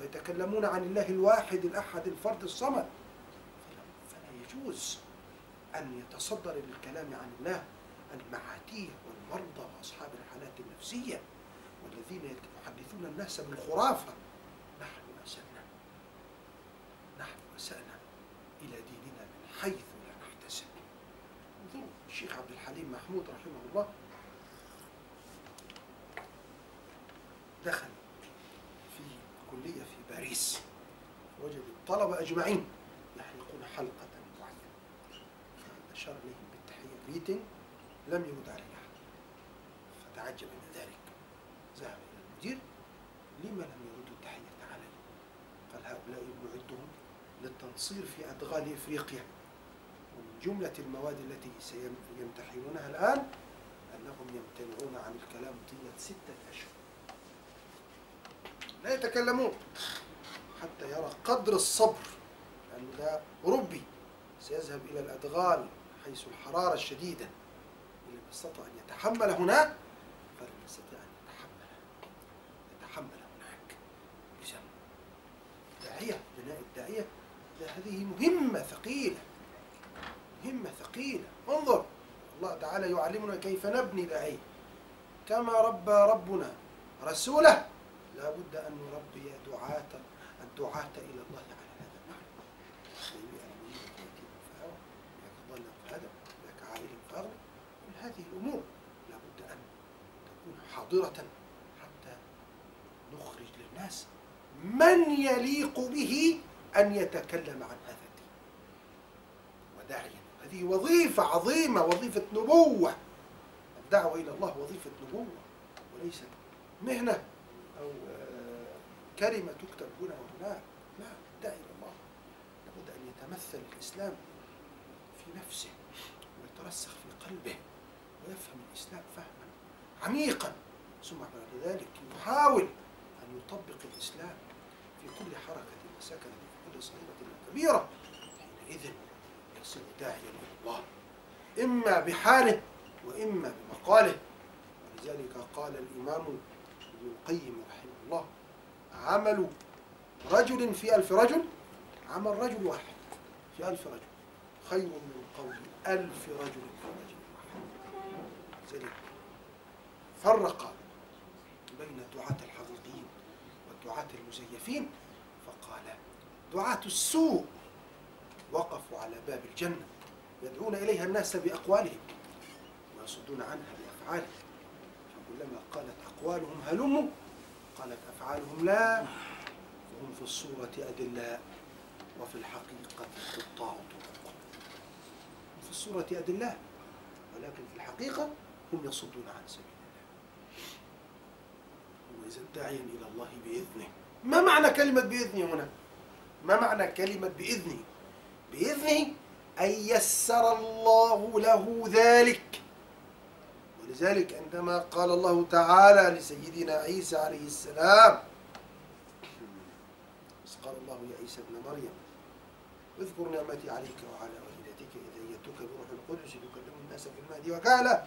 ويتكلمون عن الله الواحد الأحد الفرد الصمد. فلا, يجوز أن يتصدر للكلام عن الله المعاتيه والمرضى وأصحاب الحالات النفسية. والذين يحدثون الناس بالخرافة نحن أسأنا. نحن أسأنا إلى ديننا من حيث لا نحتسب. انظروا الشيخ عبد الحليم محمود رحمه الله دخل في كلية في باريس. وجد الطلبة أجمعين يحلقون حلقة واحدة فأشار إليهم بالتحية greeting لم يرد عليه أحد. فتعجب من ذلك. ذهب إلى المدير لما لم يردوا التحية علي قال هؤلاء نعدهم للتنصير في أدغال إفريقيا. ومن جملة المواد التي سيمتحنونها الآن أنهم يمتنعون عن الكلام طيلة ستة أشهر. لا يتكلمون حتى يرى قدر الصبر لأنه ده أوروبي سيذهب إلى الأدغال حيث الحرارة الشديدة إن لم يستطع أن يتحمل هناك فلن يستطيع أن يتحمل يتحمل هناك إذا داعية بناء الداعية هذه مهمة ثقيلة مهمة ثقيلة. انظر الله تعالى يعلمنا كيف نبني داعية. كما ربى ربنا رسوله لا بد أن نربي دعاة الدعاة إلى الله على هذا المعنى. ياك عائل فأغنى كل هذه الأمور لا بد أن تكون حاضرة حتى نخرج للناس. من يليق به أن يتكلم عن هذا الدين؟ وداعيا. هذه وظيفة عظيمة وظيفة نبوة. الدعوة إلى الله وظيفة نبوة وليست مهنة أو كلمة تكتب هنا وهناك لا داعي إلى الله. لابد أن يتمثل الإسلام في نفسه ويترسخ في قلبه ويفهم الإسلام فهما عميقا. ثم بعد ذلك يحاول أن يطبق الإسلام في كل حركة وسكنة كل صغيرة وكبيرة حينئذ يصير داعيا إلى الله إما بحاله وإما بمقاله. ولذلك قال الإمام ابن القيم رحمه الله عمل رجل في ألف رجل عمل رجل واحد في ألف رجل خير من قول ألف رجل في رجل واحد. فرق بين الدعاة الحقيقيين والدعاة المزيفين؟ فقال دعاة السوء. وقفوا على باب الجنة يدعون إليها الناس بأقوالهم ويصدون عنها بأفعالهم. فكلما قالت أقوالهم هلموا. قالت أفعالهم لا. فهم في الصورة أدلاء وفي الحقيقة قطاع طرق. في الصورة أدلاء ولكن في الحقيقة هم يصدون عن سبيل وإذا داعيا إلى الله بإذنه ما معنى كلمة بإذنه هنا؟ ما معنى كلمة بإذنه؟ بإذنه أن يسر الله له ذلك ولذلك عندما قال الله تعالى لسيدنا عيسى عليه السلام قال الله يا عيسى ابن مريم اذكر نعمتي عليك وعلى والدتك إذ أيدتك بروح القدس تكلم الناس في المهدي وكالة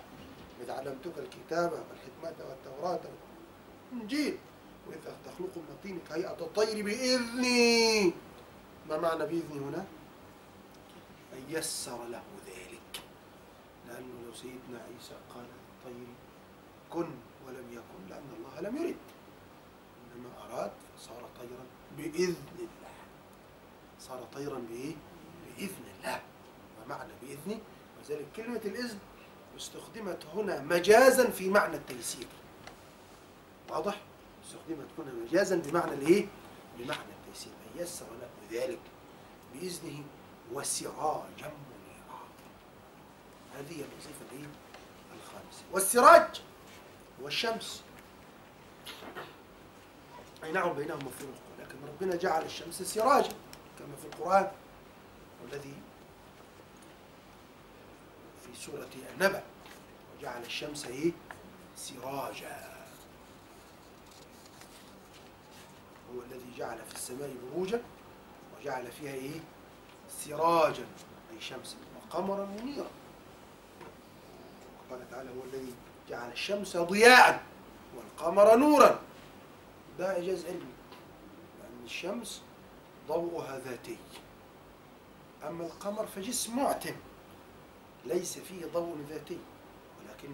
إذ علمتك الكتابة والحكمة والتوراة والإنجيل وإذ تخلق من الطين كهيئة الطير بإذني. ما معنى بإذني هنا؟ أن يسر له ذلك. لأنه لو سيدنا عيسى قال للطير كن ولم يكن لأن الله لم يرد. إنما أراد فصار طيرا بإذن الله. صار طيرا بإيه؟ بإذن الله. ومعنى بإذنه وذلك كلمة الإذن استخدمت هنا مجازا في معنى التيسير. واضح؟ استخدمت هنا مجازا بمعنى الإيه؟ بمعنى التيسير أن يسر له ذلك بإذنه وسراجا منيرا هذه الوظيفة الإيه؟ الخامسة والسراج هو الشمس أي نعم بينهم مفروق لكن ربنا جعل الشمس سراجا كما في القرآن والذي في سورة النبأ وجعل الشمس إيه؟ سراجا هو الذي جعل في السماء بروجا وجعل فيها إيه؟ سراجا أي شمسا وقمرا منيرا. قال تعالى هو الذي جعل الشمس ضياء والقمر نورا. ده إعجاز علمي لأن الشمس ضوءها ذاتي. أما القمر فجسم معتم ليس فيه ضوء ذاتي ولكن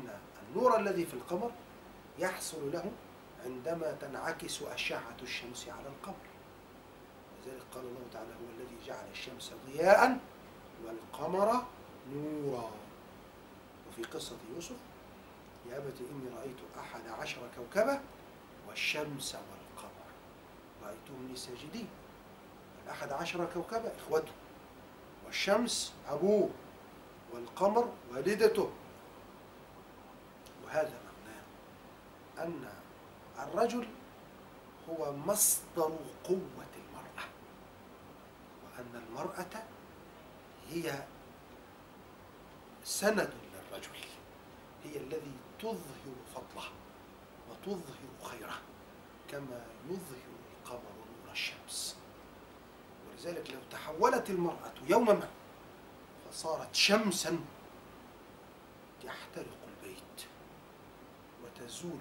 النور الذي في القمر يحصل له عندما تنعكس أشعة الشمس على القمر. لذلك قال الله تعالى هو الذي جعل الشمس ضياء والقمر نورا. وفي قصة يوسف يا أبت إني رأيت أحد عشر كوكبا والشمس والقمر. رأيتهم لي ساجدين الأحد عشر كوكبا إخوته. والشمس أبوه والقمر والدته. وهذا معناه أن الرجل هو مصدر قوة المرأة وأن المرأة هي سند للرجل هي الذي تظهر فضله وتظهر خيره كما يظهر القمر نور الشمس. ولذلك لو تحولت المرأة يوما ما فصارت شمسا يحترق البيت وتزول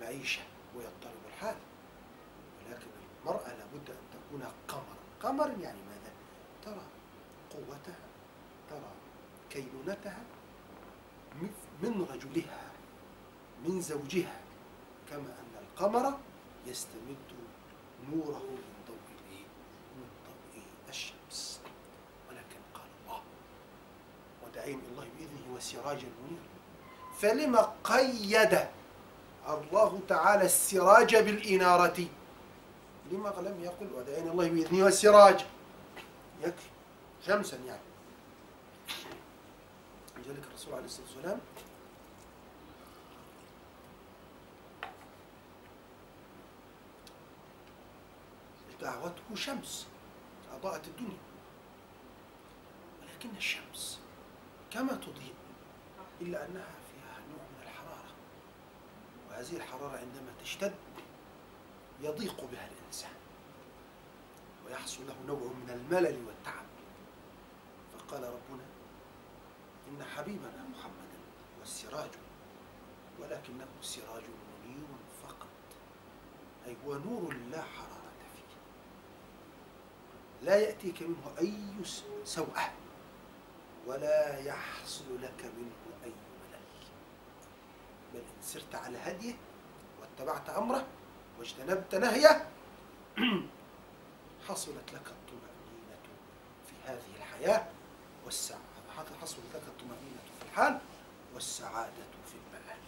المعيشة ويضطرب الحال ولكن المرأة لابد أن تكون قمرا قمر يعني ماذا؟ ترى قوتها ترى كينونتها من رجلها من زوجها كما أن القمر يستمد نوره من ضوء؟ من ضوء الشمس ولكن قال الله وداعين إلى الله بإذنه وسراجا منيرا فلما قيد الله تعالى السراج بالإنارة. لما لم يقل وداعين الله بإذنه والسراج يكفي. شمسا يعني. لذلك الرسول عليه الصلاة والسلام. دعوته شمس. أضاءت الدنيا. ولكن الشمس كما تضيء إلا أنها فيها نوع من الحرارة وهذه الحرارة عندما تشتد يضيق بها الإنسان ويحصل له نوع من الملل والتعب. فقال ربنا إن حبيبنا محمدا هو السراج ولكنه سراج منير فقط أي هو نور لا حرارة فيه. لا يأتيك منه أي سوءة ولا يحصل لك منه بل إن سرت على هديه واتبعت أمره واجتنبت نهيه. (clears throat) حصلت لك الطمأنينة في هذه الحياة والسعادة حصلت لك الطمأنينة في الحال والسعادة في المآل.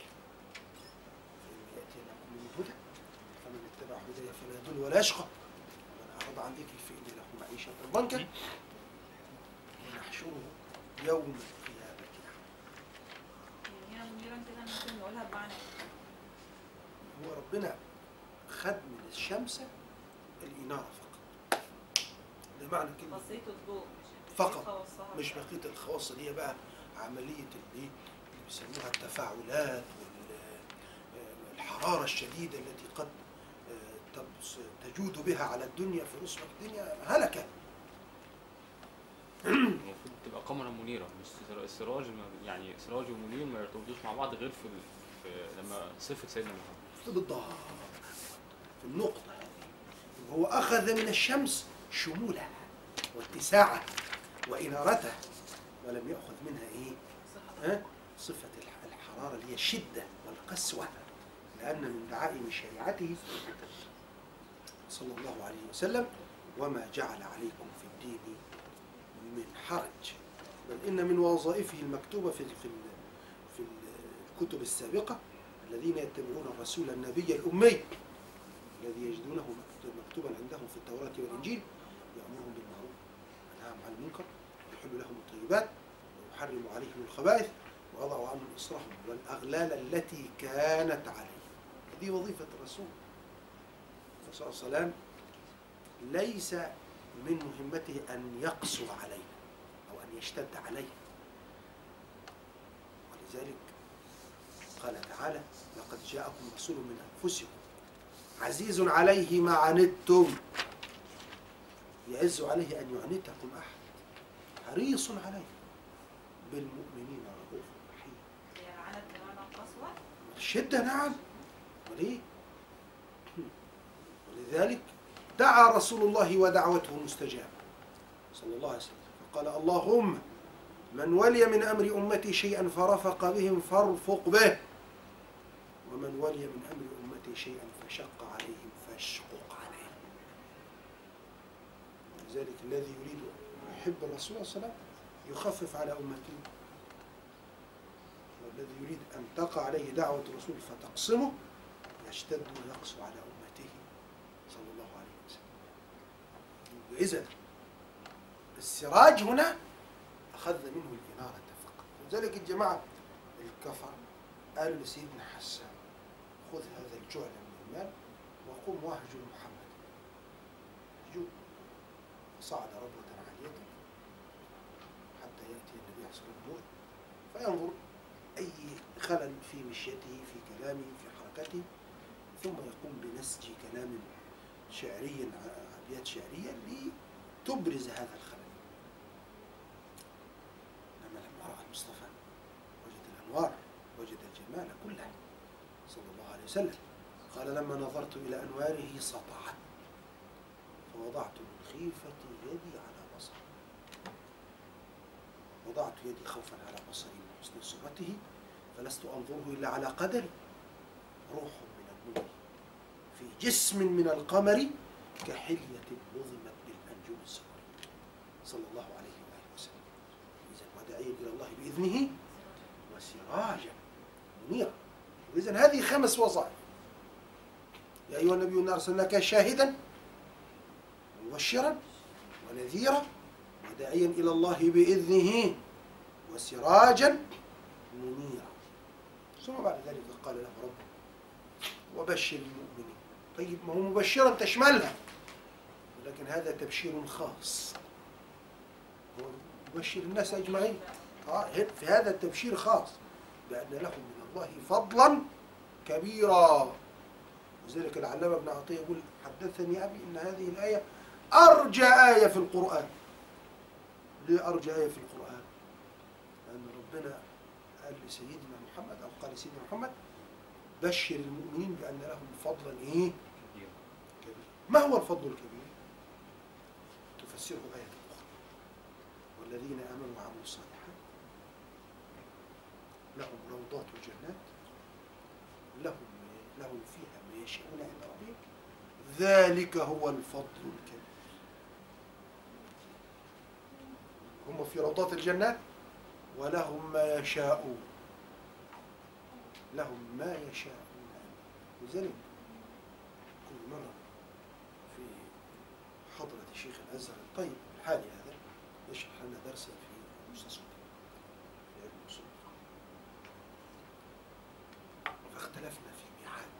فإن يأتي لكم من هدى فمن اتبع هداي فلا يضل ولا يشقى. ومن أعرض عن ذكري فإن له معيشة ضنكا. ونحشره يوم القيامة أعمى. ممكن نقولها بمعنى هو ربنا خد من الشمس الإنارة فقط. ده معنى كلمة بسيط الضوء فقط. مش بقية الخواص اللي هي بقى عملية اللي اللي بيسموها التفاعلات والحرارة الشديدة التي قد آه، تجود بها على الدنيا في نصف الدنيا هلكة المفروض تبقى قمرة منيرة مش سر- السراج ما- يعني سراج ومنير ما يرتبطوش مع بعض غير في, في لما صفة سيدنا محمد بالضبط هذه هو أخذ من الشمس شمولها واتساعها وإنارتها ولم يأخذ منها إيه؟ صحة. ها؟ صفة الح- الحرارة اللي هي الشدة والقسوة لأن من دعائم شريعته صلى الله عليه وسلم وما جعل عليكم في الدين من حرج بل إن من وظائفه المكتوبة في في ال- في الكتب السابقة الذين يتبعون الرسول النبي الأمي الذي يجدونه مكتوب- مكتوبا عندهم في التوراة والإنجيل يأمرهم بالمعروف وينهاهم عن المنكر ويحل لهم الطيبات ويحرم عليهم الخبائث ويضع عنهم إصرهم والأغلال التي كانت عليه هذه وظيفة الرسول صلى الله عليه وسلم ليس من مهمته أن يقسو علينا أو أن يشتد علينا. ولذلك قال تعالى لقد جاءكم رسول من أنفسكم عزيز عليه ما عنتم يعز عليه أن يعنتكم أحد حريص عليه بالمؤمنين رؤوف رحيم. الشدة نعم. وليه؟ ولذلك دعا رسول الله ودعوته مستجابة صلى الله عليه وسلم. فقال اللهم من ولي من أمر أمتي شيئا فرفق بهم فارفق به. ومن ولي من أمر أمتي شيئا فشق عليهم فاشقق عليه. لذلك الذي يريد يحب الرسول صلى الله عليه وسلم يخفف على أمته. والذي يريد أن تقع عليه دعوة الرسول فتقسمه يشتد ويقسو على أمته صلى الله عليه وسلم وإذا السراج هنا أخذ منه الإنارة فقط. ولذلك الجماعة الكفر قالوا لسيدنا حسان خذ هذا الجعل من المال وقم واهجر محمد. هجوم فصعد ربوة عالية حتى يأتي النبي صلى الله عليه وسلم فينظر أي خلل في مشيته في كلامه في حركته ثم يقوم بنسج كلام شعري أبيات شعرية لتبرز هذا الخلل. إنما لما رأى المصطفى وجد الأنوار وجد الجمال كله. صلى الله عليه وسلم. قال لما نظرت إلى أنواره سطعت فوضعت من خيفتي يدي على بصري. وضعت يدي خوفا على بصري من حسن صورته فلست أنظره إلا على قدري. روح من النور في جسم من القمر كحلية نظمت بالأنجم السمر صلى الله عليه وآله وسلم. إذا وداعيا إلى الله بإذنه وسراجا منيرا. إذا هذه خمس وظائف. يا أيها النبي إنا أرسلناك شاهدا مبشرا ونذيرا وداعيا إلى الله بإذنه وسراجا منيرا. ثم بعد ذلك قال له ربه وبشر المؤمنين. طيب ما هو مبشرا تشملها. لكن هذا تبشير خاص هو يبشر الناس أجمعين آه في هذا التبشير خاص بأن لهم من الله فضلا كبيرا وذلك العلامة ابن عطية يقول حدثني أبي أن هذه الآية أرجى آية في القرآن ليه أرجى آية في القرآن؟ لأن ربنا قال لسيدنا محمد أو قال لسيدنا محمد بشر المؤمنين بأن لهم فضلا إيه؟ كبير. كبير ما هو الفضل الكبير؟ تفسره آية أخرى والذين آمنوا وعملوا الصالحات لهم روضات الجنات لهم لهم فيها ما يشاءون عند ربهم. ذلك هو الفضل الكبير. هم في روضات الجنات ولهم ما يشاءون. لهم ما يشاءون. لذلك كل مرة شيخ الأزهر. الطيب الحالي هذا يشرح لنا درسا في مستصفى فاختلفنا في ميعاد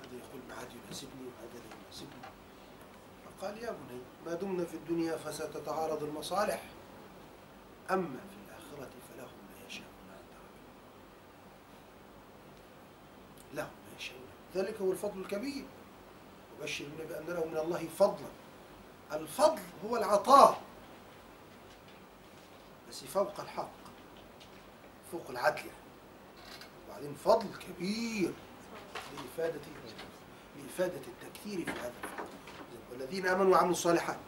هذا يقول ميعاد يناسبني وهذا لا يناسبني. فقال يا بني ما دمنا في الدنيا فستتعارض المصالح. أما في الآخرة فلهم ما يشاءون عند ربهم. لهم ما يشاءون. ذلك هو الفضل الكبير. النبي بأن له من الله فضلا. الفضل هو العطاء. بس فوق الحق فوق العدل. وبعدين فضل كبير لإفادة لإفادة التكثير في هذا الفضل. والذين آمنوا وعملوا الصالحات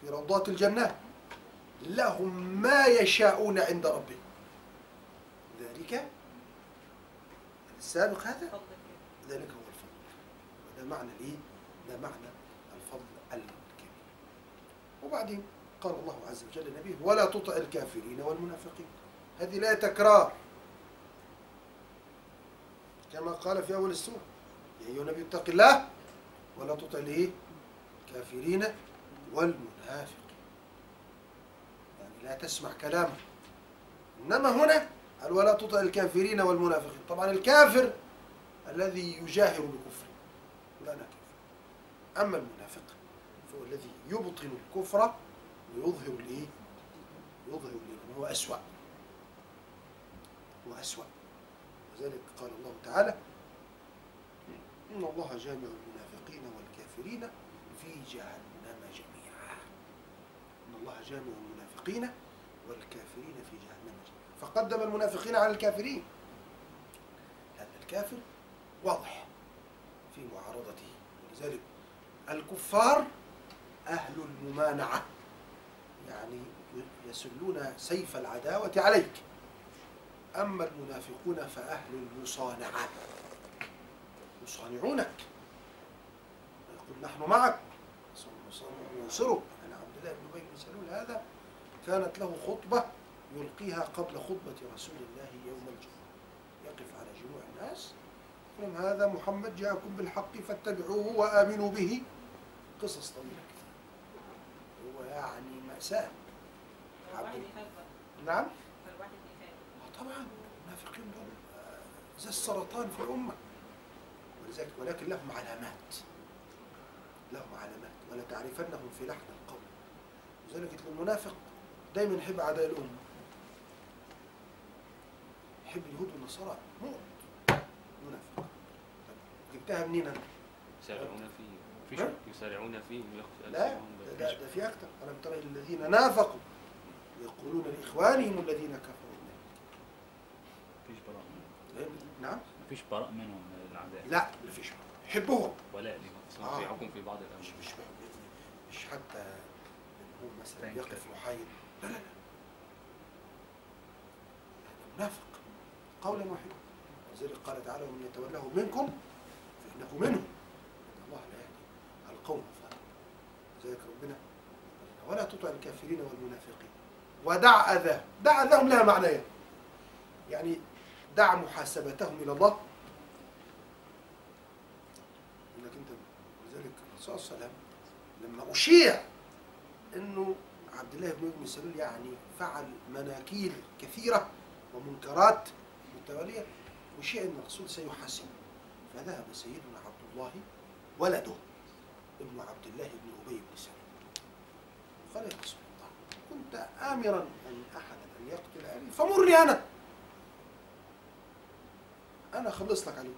في روضات الجنات لهم ما يشاءون عند ربهم. ذلك السابق هذا؟ ذلك هو وده معنى الايه؟ ده معنى الفضل الكبير. وبعدين قال الله عز وجل لنبيه ولا تطع الكافرين والمنافقين. هذه لا تكرار. كما قال في أول السورة يا أيها النبي اتق الله ولا تطع الايه؟ الكافرين والمنافقين. يعني لا تسمع كلامه. إنما هنا قال ولا تطع الكافرين والمنافقين. طبعا الكافر الذي يجاهر بكفره. لا نكفر أما المنافق فهو الذي يبطن الكفر ويظهر الإيه؟ يظهر الإيمان هو أسوأ. هو أسوأ. وذلك قال الله تعالى إن الله جامع المنافقين والكافرين في جهنم جميعا. إن الله جامع المنافقين والكافرين في جهنم جميعا. فقدم المنافقين على الكافرين. لأن الكافر واضح. في معارضته ولذلك الكفار أهل الممانعة. يعني يسلون سيف العداوة عليك. أما المنافقون فأهل المصانعة. يصانعونك. يقول نحن معك. ننصرك أنا عبد الله بن أبي بن سلول هذا كانت له خطبة يلقيها قبل خطبة رسول الله يوم الجمعة. يقف على جموع الناس. هذا محمد جاءكم بالحق فاتبعوه وآمنوا به. قصص طويلة كثير هو يعني مأساة. نعم؟ آه طبعا. المنافقين دول آه، زي السرطان في الأمة. ولذلك ولكن لهم علامات. لهم علامات. ولا تعرفنهم في لحن القول. لذلك المنافق دايما يحب أعداء الأمة. يحب اليهود والنصارى. موت. منافق. جبتها منين أنا؟ يسارعون فيه. ها؟ يسارعون فيه لا ده. ده في أكثر ألم ترى الذين نافقوا؟ يقولون لإخوانهم الذين كفروا. مفيش براء منهم. نعم. مفيش براء منهم من الأعداء. لا مفيش يحبهم ولاء ليهم. بس آه. في حكم في بعض مش الأمر مش مش حتى هو مثلا. يقف محايد. لا لا لا. منافق قولا واحدا. ولذلك قال تعالى ومن يتولاه منكم فإنه منهم الله لا يهدي القوم الظالمين لذلك ربنا ولا تطع الكافرين والمنافقين. ودع أذاهم. دع أذاهم لها معنيين يعني دع محاسبتهم إلى الله. إنك أنت ولذلك الرسول صلى الله عليه وسلم لما أشيع إنه عبد الله بن ابي سلول يعني فعل مناكير كثيرة ومنكرات متوالية أشيع إن الرسول سيحاسبه فذهب سيدنا عبد الله ولده ابن عبد الله بن أبي بن سلول قال يا رسول الله كنت آمرا أن أحدا أن يقتل أبي فمرني أنا. أنا أخلص لك عليه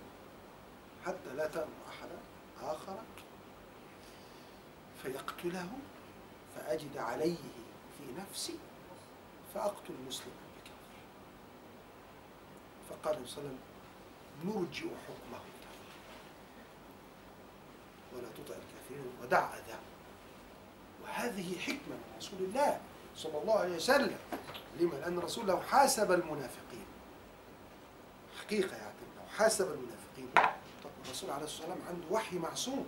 حتى لا تأمر أحدا آخر فيقتله فأجد عليه في نفسي فأقتل مسلما بكافر فقال صلى الله عليه وسلم نرجئ حكمه. ولا تطع الكافرين ودع أذاه وهذه حكمة من رسول الله صلى الله عليه وسلم. لما؟ لأن الرسول الله حاسب المنافقين. حقيقة يعني لو حاسب المنافقين طب الرسول عليه الصلاة والسلام عنده وحي معصوم.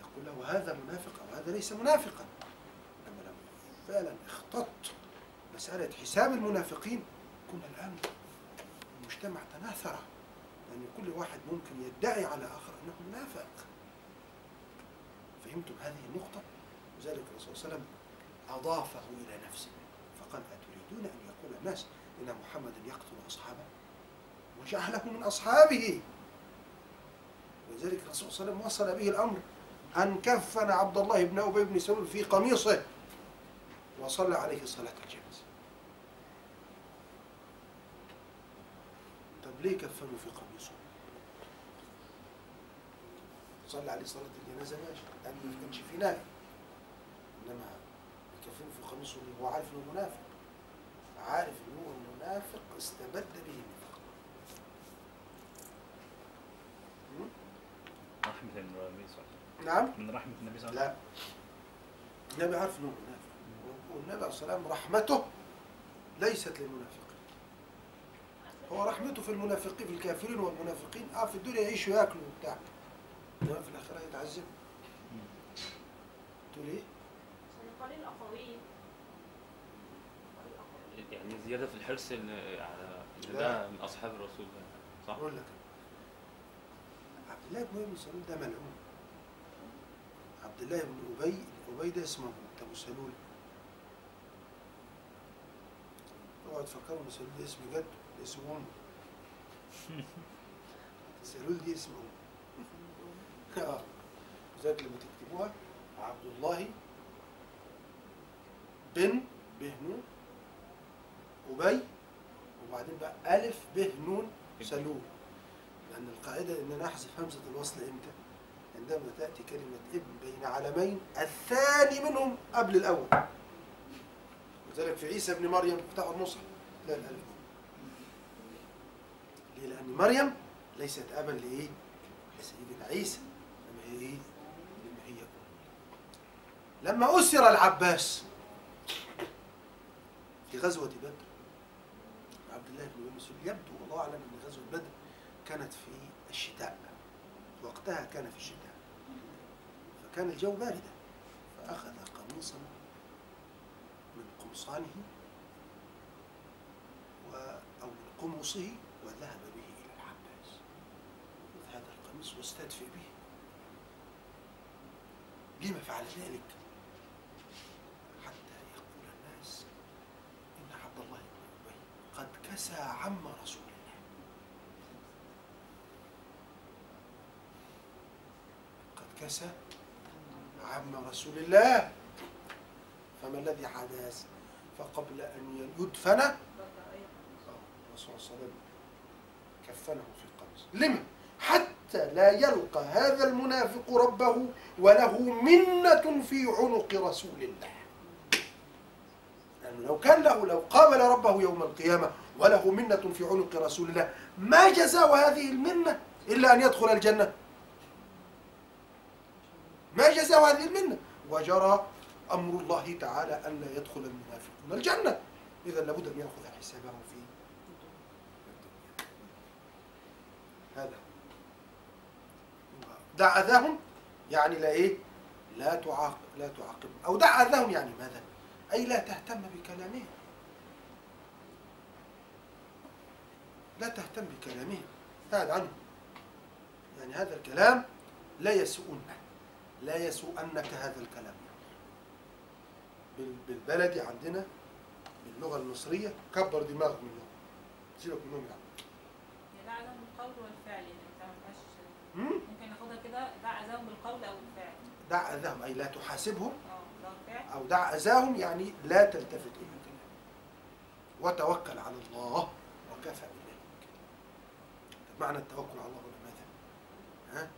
يقول له هذا منافق أو هذا ليس منافقا. لما لو فعلا اختط مسألة حساب المنافقين كنا الآن المجتمع تناثر لأن كل واحد ممكن يدعي على آخر أنه منافق. فهمتم هذه النقطة؟ وذلك الرسول صلى الله عليه وسلم أضافه إلى نفسه فقال أتريدون أن يقول الناس إن محمدا يقتل أصحابه؟ وجعله من أصحابه. ولذلك الرسول صلى الله عليه وسلم وصل به الأمر أن كفن عبد الله بن أبي بن سلول في قميصه وصلى عليه صلاة الجنازة طب ليه كفنوا في قميصه؟ صلى عليه صلاة الجنازة ماشي لأن ما كانش في نهي. إنما يكفنوا في قميصه هو عارف إنه منافق. عارف إن هو منافق استبد به النفاق? رحمة النبي صلى الله عليه نعم؟ وسلم من رحمة النبي صلى الله عليه لا. النبي عارف إنه منافق. والنبي عليه الصلاه والسلام رحمته ليست للمنافقين هو رحمته في المنافقين في الكافرين والمنافقين. آه في الدنيا يعيشوا ياكلوا وبتاع. انما في الآخرة يتعذبوا. تقول إيه؟ عشان قليل أقاويل يعني زيادة في الحرص على. ده من أصحاب الرسول ده صح؟ أقول لك. عبد الله بن أبي سلول ده ملعون. عبد الله بن أبي ابي ده اسمه أبو سلول. اوعوا تفكروا إن سلول ده اسم جد. ده اسم امه سلول دي امه آه لذلك لما تكتبوها عبد الله بن بهنون. أبي وبعدين بقى ألف به سلول لأن القاعدة إن نحذف همزة الوصل إمتى؟ عندما تأتي كلمة ابن بين علمين الثاني منهم قبل الأول. وذلك في عيسى ابن مريم بتاع المصحف لا الألف ليه؟ لأن مريم ليست أبا لإيه؟ لسيدنا عيسى لما هي إيه؟ لما هي لما أسر العباس في غزوة بدر عبد الله بن مسعود يبدو والله أعلم إن غزوة بدر كانت في الشتاء وقتها كان في الشتاء فكان الجو باردا فأخذ قميصا من قمصانه و أو من قمصه وذهب به إلى العباس خذ هذا القميص واستدفئ به لما فعل ذلك؟ حتى يقول الناس إن عبد الله بن أبي قد كسى عم رسول الله. قد كسى عم رسول الله. فما الذي حدث فقبل أن يدفن. الرسول صلى الله عليه وسلم كفنه في القميص. لما حتى لا يلقى هذا المنافق ربه وله منة في عنق رسول الله. لأنه لو كان له لو قابل ربه يوم القيامة وله منة في عنق رسول الله ما جزاء هذه المنة إلا أن يدخل الجنة؟ ما جزاء هذه المنة؟ وجرى أمر الله تعالى أن لا يدخل المنافقون الجنة. إذا لابد أن يأخذ حسابه في هذا دع أذاهم يعني لا إيه؟ لا تعاقب لا تعاقب. أو دع أذاهم يعني ماذا؟ أي لا تهتم بكلامهم لا تهتم بكلامهم ابتعد عنه. يعني هذا الكلام لا يسوءنك. لا يسوءنك هذا الكلام. بال- بالبلدي عندنا باللغة المصرية كبر دماغك منهم سيبك منهم يعني يعني لا عدم بالقول والفعل يعني أنت ما كده دع اذاهم بالقول أو الفعل دع أذاهم أي لا تحاسبهم الفعل أو دع أذاهم يعني لا تلتفت إلى الكلام وتوكل على الله وكفى بالله. طب معنى التوكل على الله هنا ماذا؟ ها؟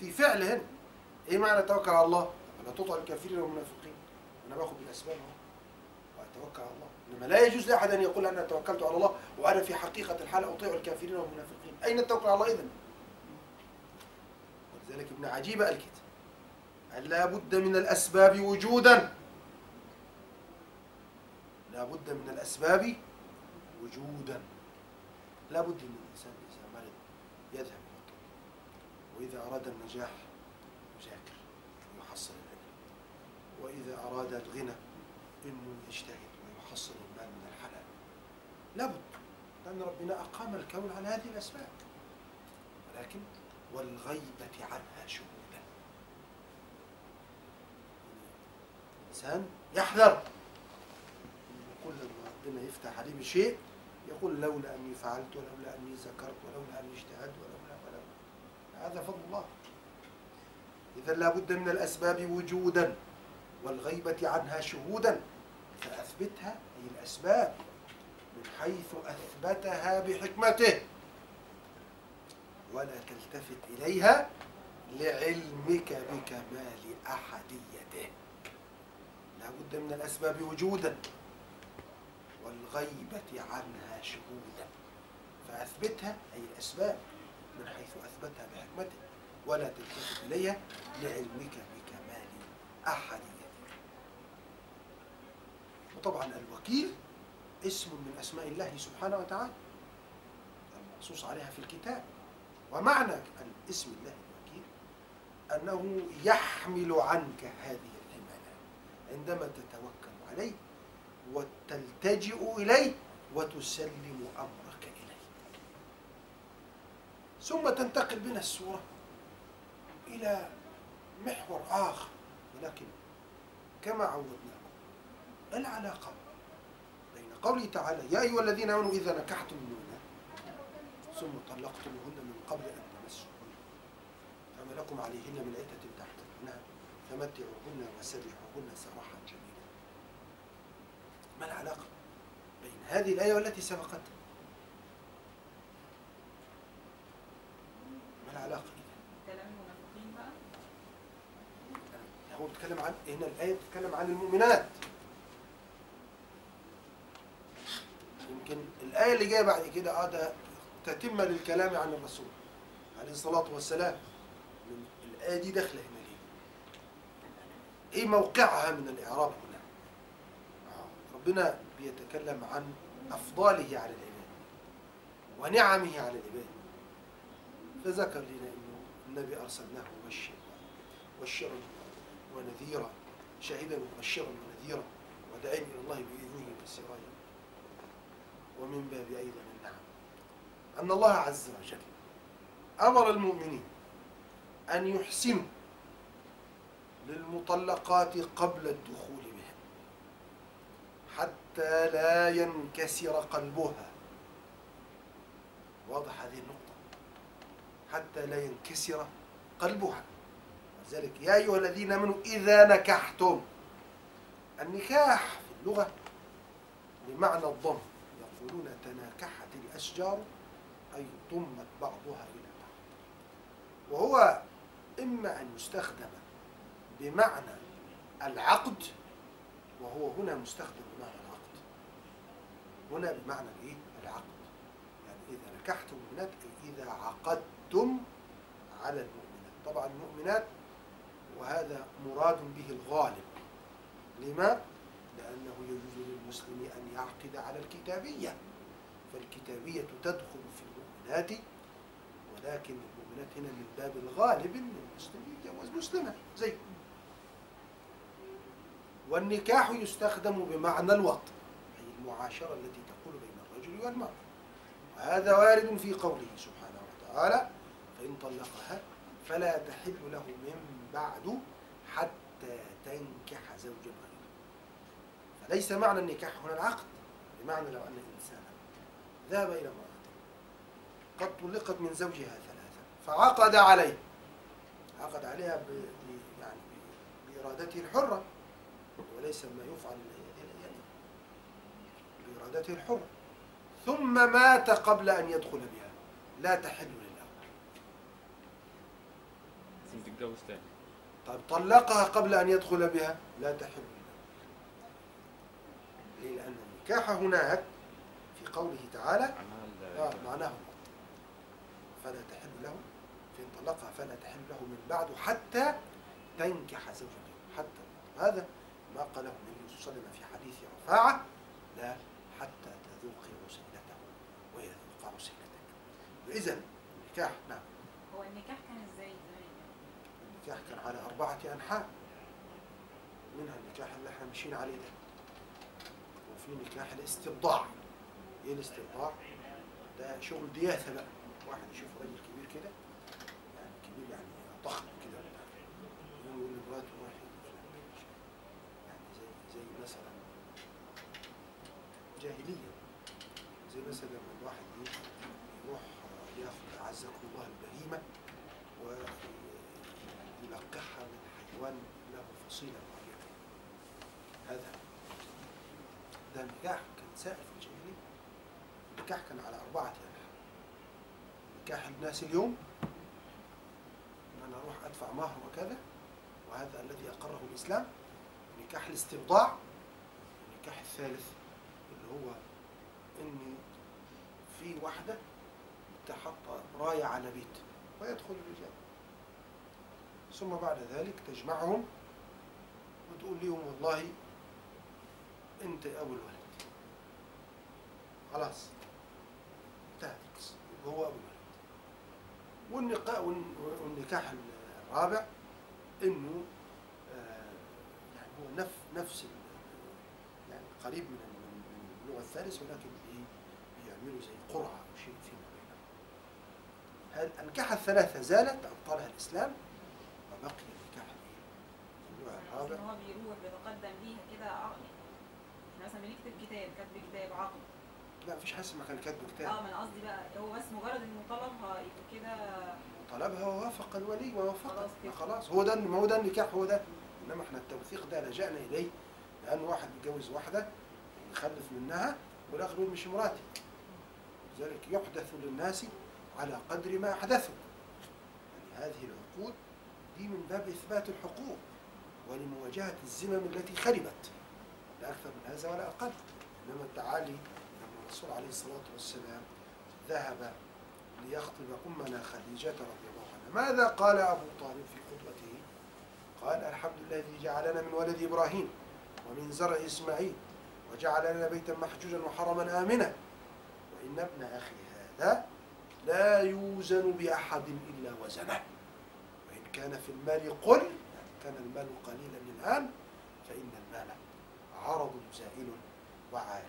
في فعل هنا إيه معنى التوكل على الله؟ ولا تطع الكافرين والمنافقين أنا باخد بالأسباب أهو وأتوكل على الله إنما لا يجوز لأحد أن يقول أنا توكلت على الله وأنا في حقيقة الحال أطيع الكافرين والمنافقين أين التوكل على الله إذن؟ ولذلك ابن عجيب قال كده قال لا بد من الأسباب وجودا. لا بد من الأسباب وجودا. لا بد من الإنسان إذا مرض يذهب إلى الطبيب. وإذا أراد النجاح يذاكر ويحصل العلم. وإذا أراد الغنى إنه يجتهد ويحصل المال من الحلال. لا بد. لأن ربنا أقام الكون على هذه الأسباب. ولكن والغيبة عنها شهودا. الإنسان يحذر. كل ما ربنا يفتح عليه بشيء يقول لولا أني فعلت ولولا أني ذكرت ولولا أني اجتهدت ولولا ولولا هذا فضل الله. إذا لا بد من الأسباب وجودا والغيبة عنها شهودا. فأثبتها أي الأسباب من حيث أثبتها بحكمته. ولا تلتفت إليها لعلمك بكمال أحديته. لا بد من الأسباب وجودا والغيبة عنها شهودا. فأثبتها أي الأسباب من حيث أثبتها بحكمته ولا تلتفت إليها لعلمك بكمال أحديته. وطبعا الوكيل اسم من أسماء الله سبحانه وتعالى المنصوص عليها في الكتاب. ومعنى الاسم الله الوكيل أنه يحمل عنك هذه الحماية عندما تتوكل عليه وتلتجئ إليه وتسلم أمرك إليه. ثم تنتقل بنا السورة إلى محور آخر ولكن كما عودناكم العلاقة بين قوله تعالى يا أيها الذين آمنوا إذا نكحتم المؤمنات ثم طلقتموهن قبل أن تمسوهن فما لكم عليهن من عدة تعتدونها فمتعوهن وسرحوهن سراحا جميلا. ما العلاقة بين هذه الآية والتي سبقتها ما العلاقة كلام المنافقين بقى. هو بيتكلم عن هنا الآية بتتكلم عن المؤمنات. يمكن الآية اللي جاية بعد كده آه ده تتمة للكلام عن الرسول. عليه الصلاة والسلام الآية دي داخلة هنا ليه؟ إيه موقعها من الإعراب هنا؟ آه، ربنا بيتكلم عن أفضاله على العباد ونعمه على العباد فذكر لنا إنه النبي أرسلناه مبشرا مبشرا ونذيرا شاهدا ومبشرا ونذيرا وداعيا إلى الله بإذنه وسراجا ومن باب أيضا النعم أن الله عز وجل أمر المؤمنين أن يحسنوا للمطلقات قبل الدخول بها حتى لا ينكسر قلبها. واضح هذه النقطة. حتى لا ينكسر قلبها. ولذلك يا أيها الذين آمنوا إذا نكحتم النكاح في اللغة بمعنى الضم. يقولون تناكحت الأشجار أي ضمت بعضها إلى وهو إما أن يستخدم بمعنى العقد وهو هنا مستخدم بمعنى العقد. هنا بمعنى الايه العقد. يعني إذا نكحتم المؤمنات أي إذا عقدتم على المؤمنات. طبعا المؤمنات وهذا مراد به الغالب. لما؟ لأنه يجوز للمسلم أن يعقد على الكتابية. فالكتابية تدخل في المؤمنات ولكن المؤمنات هنا من باب الغالب أن المسلم يتجوز مسلمة زي والنكاح يستخدم بمعنى الوطن أي المعاشرة التي تكون بين الرجل والمرأة. وهذا وارد في قوله سبحانه وتعالى فإن طلقها فلا تحل له من بعد حتى تنكح زوجا غيره. فليس معنى النكاح هنا العقد بمعنى لو أن إنسانا ذهب إلى امرأة قد طلقت من زوجها فعقد عليه. عقد عليها ب... يعني ب... بإرادته الحرة وليس ما يفعل يعني بإرادته الحرة. ثم مات قبل أن يدخل بها. لا تحل للأول لازم تتجوز تاني. طيب طلقها قبل أن يدخل بها. لا تحل للأول ليه؟ لأن النكاح هناك في قوله تعالى معناها آه معناه فلا تحل طلقها فلا تحل له من بعد حتى تنكح زوجته. حتى هذا ما قاله النبي صلى الله عليه وسلم في حديث رفاعة لا حتى تذوقي عسيلته ويذوق عسيلتك إذا النكاح نعم. هو النكاح كان إزاي؟ النكاح كان على أربعة أنحاء. منها النكاح اللي إحنا ماشيين عليه ده. وفي نكاح الاستبضاع. إيه الاستبضاع؟ ده شغل دياثة بقى. واحد يشوف راجل كبير كده يعني كبير يعني ضخم كده. يقول لمراته روحي يعني زي زي مثلا جاهلية. زي مثلا لما الواحد يروح ياخد أعزكم الله البهيمة ويلقحها من حيوان له فصيلة معينة. هذا ده النكاح كان سائر في الجاهلية. النكاح كان على أربعة أنحاء. نكاح الناس اليوم أنا أروح أدفع مهر وكذا وهذا الذي أقره الإسلام نكاح الاستبضاع النكاح الثالث اللي هو إني في واحدة تحط راية على بيت ويدخل الرجال. ثم بعد ذلك تجمعهم وتقول لهم والله أنت أبو الولد. خلاص انتهت. هو الولد. والنقاء والنكاح الرابع إنه آه، يعني هو نف نفس يعني قريب من النوع الثالث ولكن بيعملوا زي قرعة أو شيء فيما بينهم. هل النكاح الثلاثة زالت ابطلها الإسلام؟ وبقي النكاح؟ النوع الرابع. هو بيروح بيتقدم ليها كده عقد إحنا مثلا بنكتب كتاب كتب كتاب عقد لا مفيش حاجة اسمها كان كاتب آه كتاب ما أنا قصدي بقى هو بس مجرد انه طلبها يبقى كده طلبها ووافق الولي ووافق خلاص هو ده ما هو ده النكاح هو ده. إنما إحنا التوثيق ده لجأنا إليه لأن واحد بيتجوز واحدة ويخلف منها والآخر يقول مش مراتي. لذلك يحدث للناس على قدر ما أحدثوا. يعني هذه العقود دي من باب إثبات الحقوق ولمواجهة الزمم التي خربت. لا أكثر من هذا ولا أقل. إنما التعالي الرسول عليه الصلاة والسلام ذهب ليخطب أمنا خديجة رضي الله عنها. ماذا قال أبو طالب في خطبته؟ قال الحمد لله الذي جعلنا من ولد إبراهيم ومن زرع إسماعيل وجعل لنا بيتا محجوجا وحرما آمنا. وإن ابن أخي هذا لا يوزن بأحد إلا وزنه. وإن كان في المال قل كان المال قليلا الآن فإن المال عرض زائل مسترجعة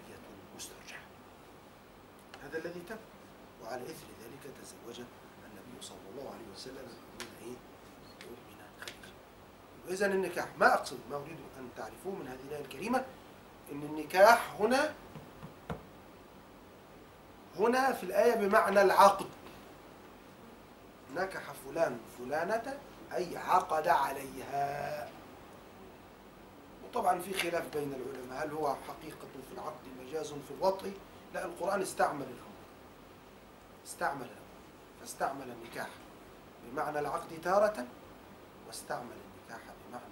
هذا الذي تم. وعلى إثر ذلك تزوج النبي صلى الله عليه وسلم من إيه؟ من خديجة. إذا النكاح ما أقصد ما أريد أن تعرفوه من هذه الآية الكريمة إن النكاح هنا هنا في الآية بمعنى العقد. نكح فلان فلانة أي عقد عليها. وطبعا في خلاف بين العلماء هل هو حقيقة في العقد مجاز في الوطء لا القرآن استعمل الأمر. استعمل الأمر. فاستعمل النكاح بمعنى العقد تارة واستعمل النكاح بمعنى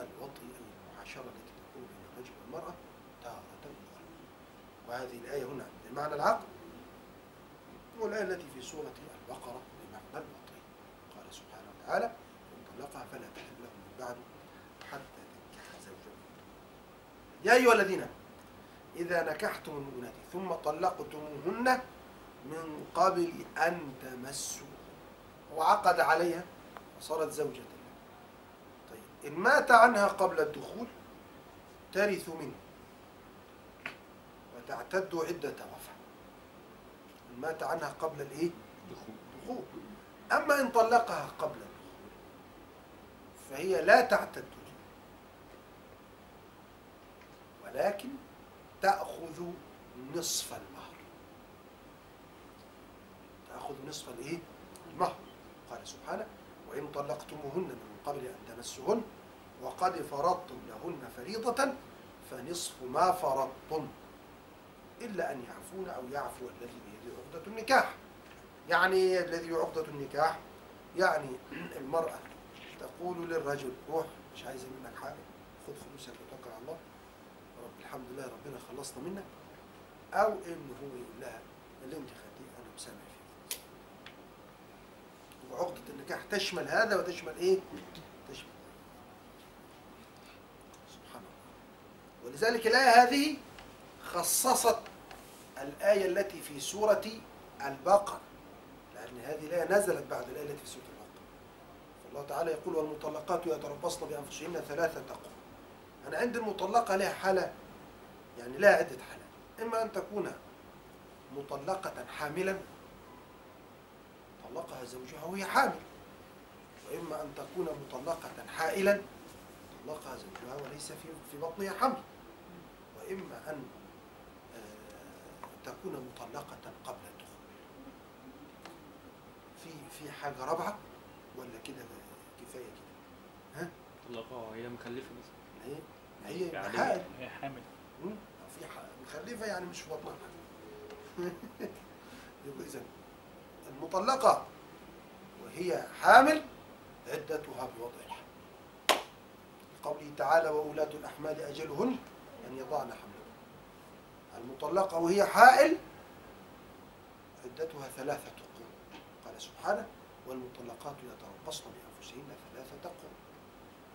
الوطء أي المعاشرة التي تكون بين الرجل والمرأة تارة. أخرى وهذه الآية هنا بمعنى العقد والآية التي في سورة البقرة بمعنى الوطء قال سبحانه وتعالى إن طلقها فلا تحل له من بعد حتى تنكح زوجا يا أيها الذين آمنوا إذا نكحتم المؤمنات ثم طلقتموهن من قبل أن تمسوا وعقد عليها وصارت زوجة له طيب إن مات عنها قبل الدخول ترث منه. وتعتد عدة وفاة. إن مات عنها قبل الإيه؟ دخول الدخول. أما إن طلقها قبل الدخول فهي لا تعتد. ولكن تأخذ نصف المهر. تأخذ نصف الإيه؟ المهر. قال سبحانه وإن طلقتموهن من قبل أن تمسهن وقد فرضتم لهن فريضة فنصف ما فرضتم إلا أن يعفون أو يعفو الذي بيده عقدة النكاح. يعني الذي عقدة النكاح يعني (clears throat) المرأة تقول للرجل روح مش عايزة منك حاجة خذ فلوسك وتوكل على الله رب الحمد لله ربنا خلصنا منك أو إنه هو يقول لها اللي أنت خديه أنا مسامح فيه وعقدة النكاح تشمل هذا وتشمل إيه؟ تشمل سبحان الله. ولذلك الآية هذه خصصت الآية التي في سورة البقرة لأن هذه الآية نزلت بعد الآية التي في سورة البقرة. فالله تعالى يقول والمطلقات يتربصن بأنفسهن ثلاثة قرون. أنا عند المطلقة لها حالة يعني لها عدة حالات إما أن تكون مطلقة حاملا طلقها زوجها وهي حامل. وإما أن تكون مطلقة حائلا طلقها زوجها وليس في في بطنها حمل. وإما أن آه، تكون مطلقة قبل الدخول. في في حاجة رابعة ولا كده كفاية كده؟ ها؟ طلقها وهي مخلفه مثلا هي هي يعني حائل. هي حامل. مخلفة يعني مش في بطنها. (laughs) يبقى إذا المطلقة وهي حامل عدتها بوضع الحمل قوله تعالى وأولاة الأحمال أجلهن أن يضعن حملهن. المطلقة وهي حائل عدتها ثلاثة قرون. قال سبحانه والمطلقات يتربصن بأنفسهن ثلاثة قرون.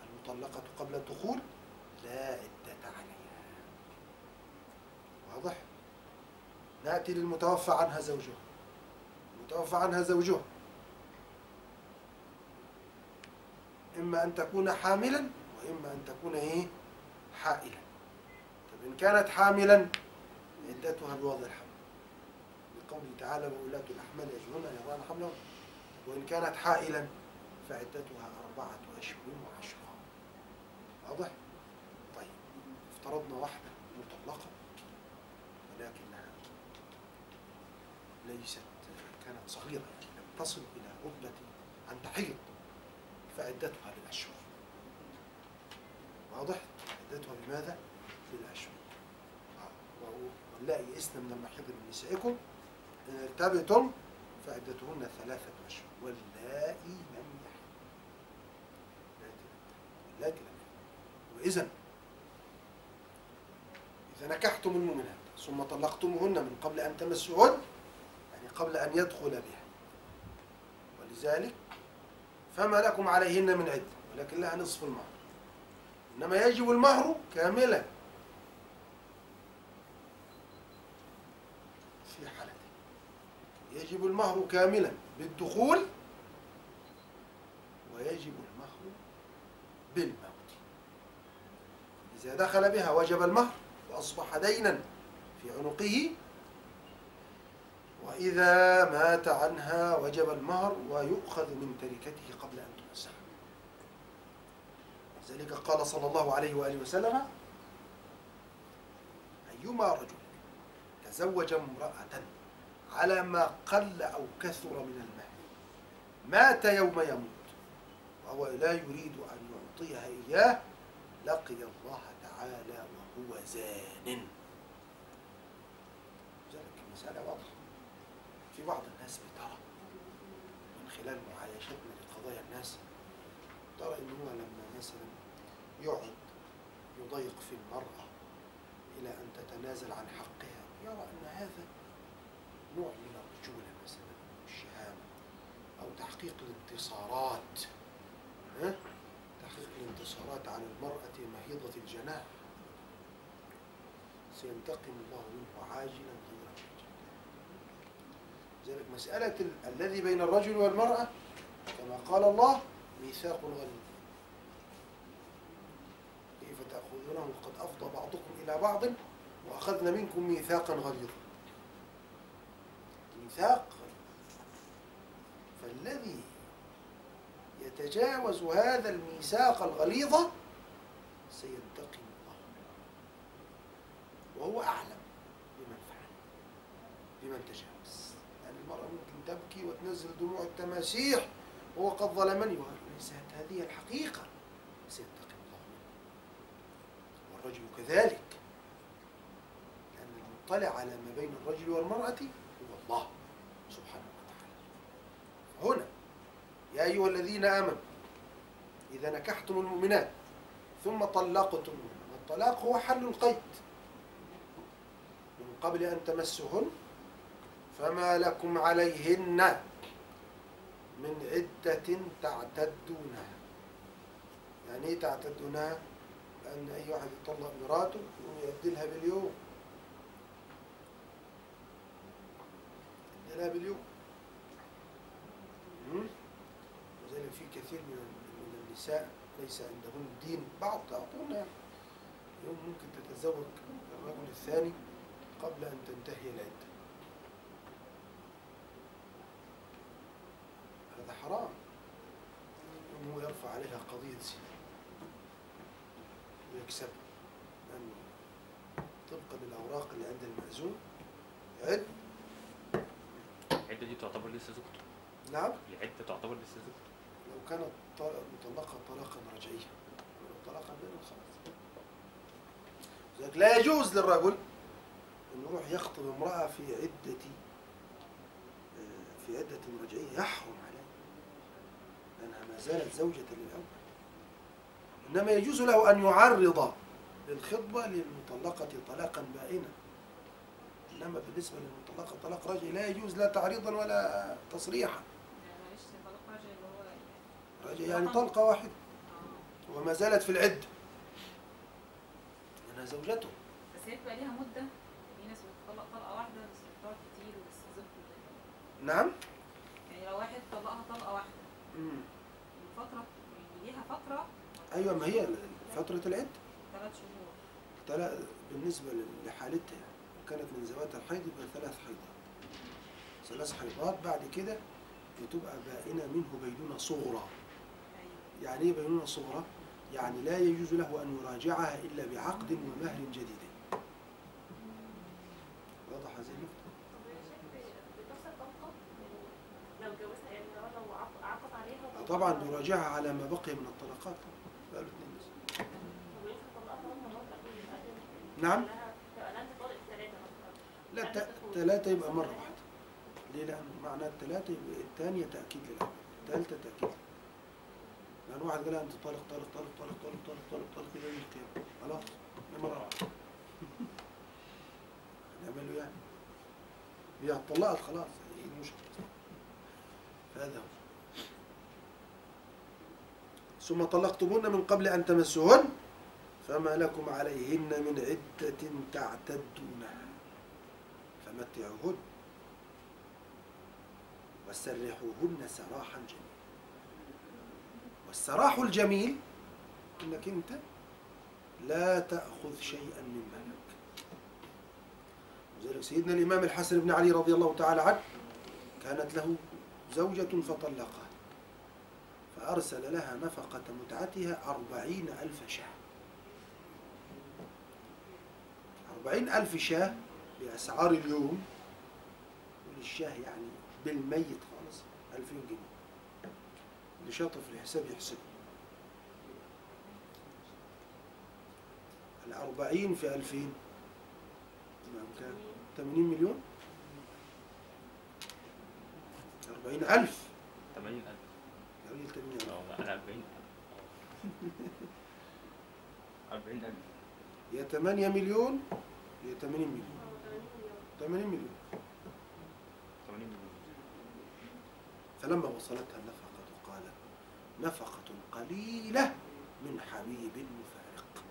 المطلقة قبل الدخول لا عدة عليها. واضح؟ نأتي للمتوفى عنها زوجها. المتوفى عنها زوجها. إما أن تكون حاملا وإما أن تكون إيه؟ حائلا. طب إن كانت حاملا عدتها بوضع الحمل. لقوله تعالى وأولاة الأحمال يجهلن أن يضعن حملهن وإن كانت حائلا فعدتها أربعة أشهر وعشرة واضح؟ طيب افترضنا واحدة مطلقة. ليست كانت صغيرة لم تصل إلى رتبة أن تحيض فعدتها بالأشهر واضح؟ عدتها بماذا؟ بالأشهر آه. واللائي يئسن من المحيض من نسائكم. إن ارتبتم فعدتهن ثلاثة أشهر واللائي لم يحض اللاتي لم وإذا إذا نكحتم المؤمنات ثم طلقتموهن من قبل أن تمسوهن قبل أن يدخل بها. ولذلك فما لكم عليهن من عدة ولكن لها نصف المهر. إنما يجب المهر كاملا. في حالتين. يجب المهر كاملا بالدخول ويجب المهر بالموت. إذا دخل بها وجب المهر وأصبح دينا في عنقه وإذا مات عنها وجب المهر ويؤخذ من تركته قبل أن تمسح لذلك قال صلى الله عليه وآله وسلم أيما رجل تزوج امرأة على ما قل أو كثر من المال مات يوم يموت وهو لا يريد أن يعطيها إياه لقي الله تعالى وهو زان. المسألة واضحة. في بعض الناس بترى من خلال معايشتنا لقضايا الناس ترى إن هو لما مثلا يقعد يضيق في المرأة إلى أن تتنازل عن حقها يرى أن هذا نوع من الرجولة مثلا والشهامة أو تحقيق الانتصارات. ها؟ تحقيق الانتصارات على المرأة مهيضة الجناح. سينتقم الله منه عاجلا غير لذلك مسألة ال- الذي بين الرجل والمرأة كما قال الله ميثاق غليظ كيف تأخذونه؟ قد أفضى بعضكم إلى بعض وأخذنا منكم ميثاقا غليظا ميثاق فالذي يتجاوز هذا الميثاق الغليظ سينتقم الله. وهو أعلم بمن فعل بمن تجاوز. وتنزل دموع التماسيح وهو قد ظلمني وليست هذه الحقيقة. سيتقي الله. والرجل كذلك. لأن المطلع على ما بين الرجل والمرأة هو الله سبحانه وتعالى. هنا يا أيها الذين آمنوا إذا نكحتم المؤمنات ثم طلقتم والطلاق هو حل القيد. من قبل أن تمسهن فما لكم عليهن من عدة تعتدونها يعني إيه تعتدونها؟ لأن أي واحد يطلق مراته يؤدي لها باليوم. يؤدي لها باليوم؟ وذلك في كثير من النساء ليس عندهن دين بعض. تعطون يعني يوم ممكن تتزوج الرجل الثاني قبل أن تنتهي العدة. هذا حرام. أنه يرفع عليها قضية زنا. ويكسبها لأنه طبقا للأوراق اللي عند المأذون. عد. العدة دي تعتبر لسه زوجته نعم. العدة تعتبر لسه زوجته لو كانت مطلقة طلاقا رجعيا ولو طلاقا بينا خلاص لذلك لا يجوز للرجل أن يروح يخطب امرأة في عدة آه، في عدة رجعية. يحرم عليه لأنها ما زالت زوجة للأول. إنما يجوز له أن يعرض للخطبة للمطلقة طلاقا بائنا. إنما بالنسبة للمطلقة طلاق رجعي لا يجوز لا تعريضا ولا تصريحا. يعني رجعي يعني طلقة واحدة. وما زالت في العدة لأنها زوجته. بس هي بتبقى ليها مدة. في ناس بتطلق طلقة واحدة بس بتقعد كتير زوجته نعم. يعني لو واحد طلقها طلقة واحدة. ليها فترة. أيوة ما هي فترة العدة ثلاث شهور. تلا بالنسبة لحالتها كانت من ذوات الحيض يبقى ثلاث حيضات. ثلاث حيضات بعد كده بتبقى بائنة منه بينونة صغرى. أيوة. يعني إيه بينونة صغرى؟ يعني لا يجوز له أن يراجعها إلا بعقد ومهر جديد. واضح هذه النقطة؟ بتحصل طلقة لو جوزها يعني لو لو عق- عقد عليها طبعا يراجعها على ما بقي من الطلقات بقى له اتنين بس. وينفع طلقها ثلاث مرات قبل نعم؟ لا ثلاثة يبقى مرة واحدة. ليه؟ لأن معنى الثلاثة يبقى الثانية تأكيد للأول الثالثة تأكيد لأن واحد قال أنت طالق طالق طالق طالق طالق طالق طالق طالق إلى يوم القيامة خلاص مرة واحدة. (laughs) نعمل له يعني. هي اتطلقت خلاص إيه المشكلة؟ هذا هو. ثم طلقتمون من قبل أن تمسهن فما لكم عليهن من عدة تعتدونها. فمتعوهن وسرحوهن سراحا جميلا. والسراح الجميل إنك أنت لا تأخذ شيئا من مالك لذلك سيدنا الإمام الحسن بن علي رضي الله تعالى عنه كانت له زوجة فطلقها. فأرسل لها نفقة متعتها أربعين ألف شاه. أربعين ألف شاه بأسعار اليوم وللشاه يعني بالميت خالص ألفين جنيه. اللي شاطر في الحساب يحسب. الأربعين في ألفين كام؟ 80 مليون؟ أربعين ألف. 80000 يا راجل 80 ألف. أنا 40000 40000 يا 8 مليون يا 80 مليون. 80 مليون. 80 مليون فلما وصلتها النفقة قالت نفقة قليلة من حبيب مفارق.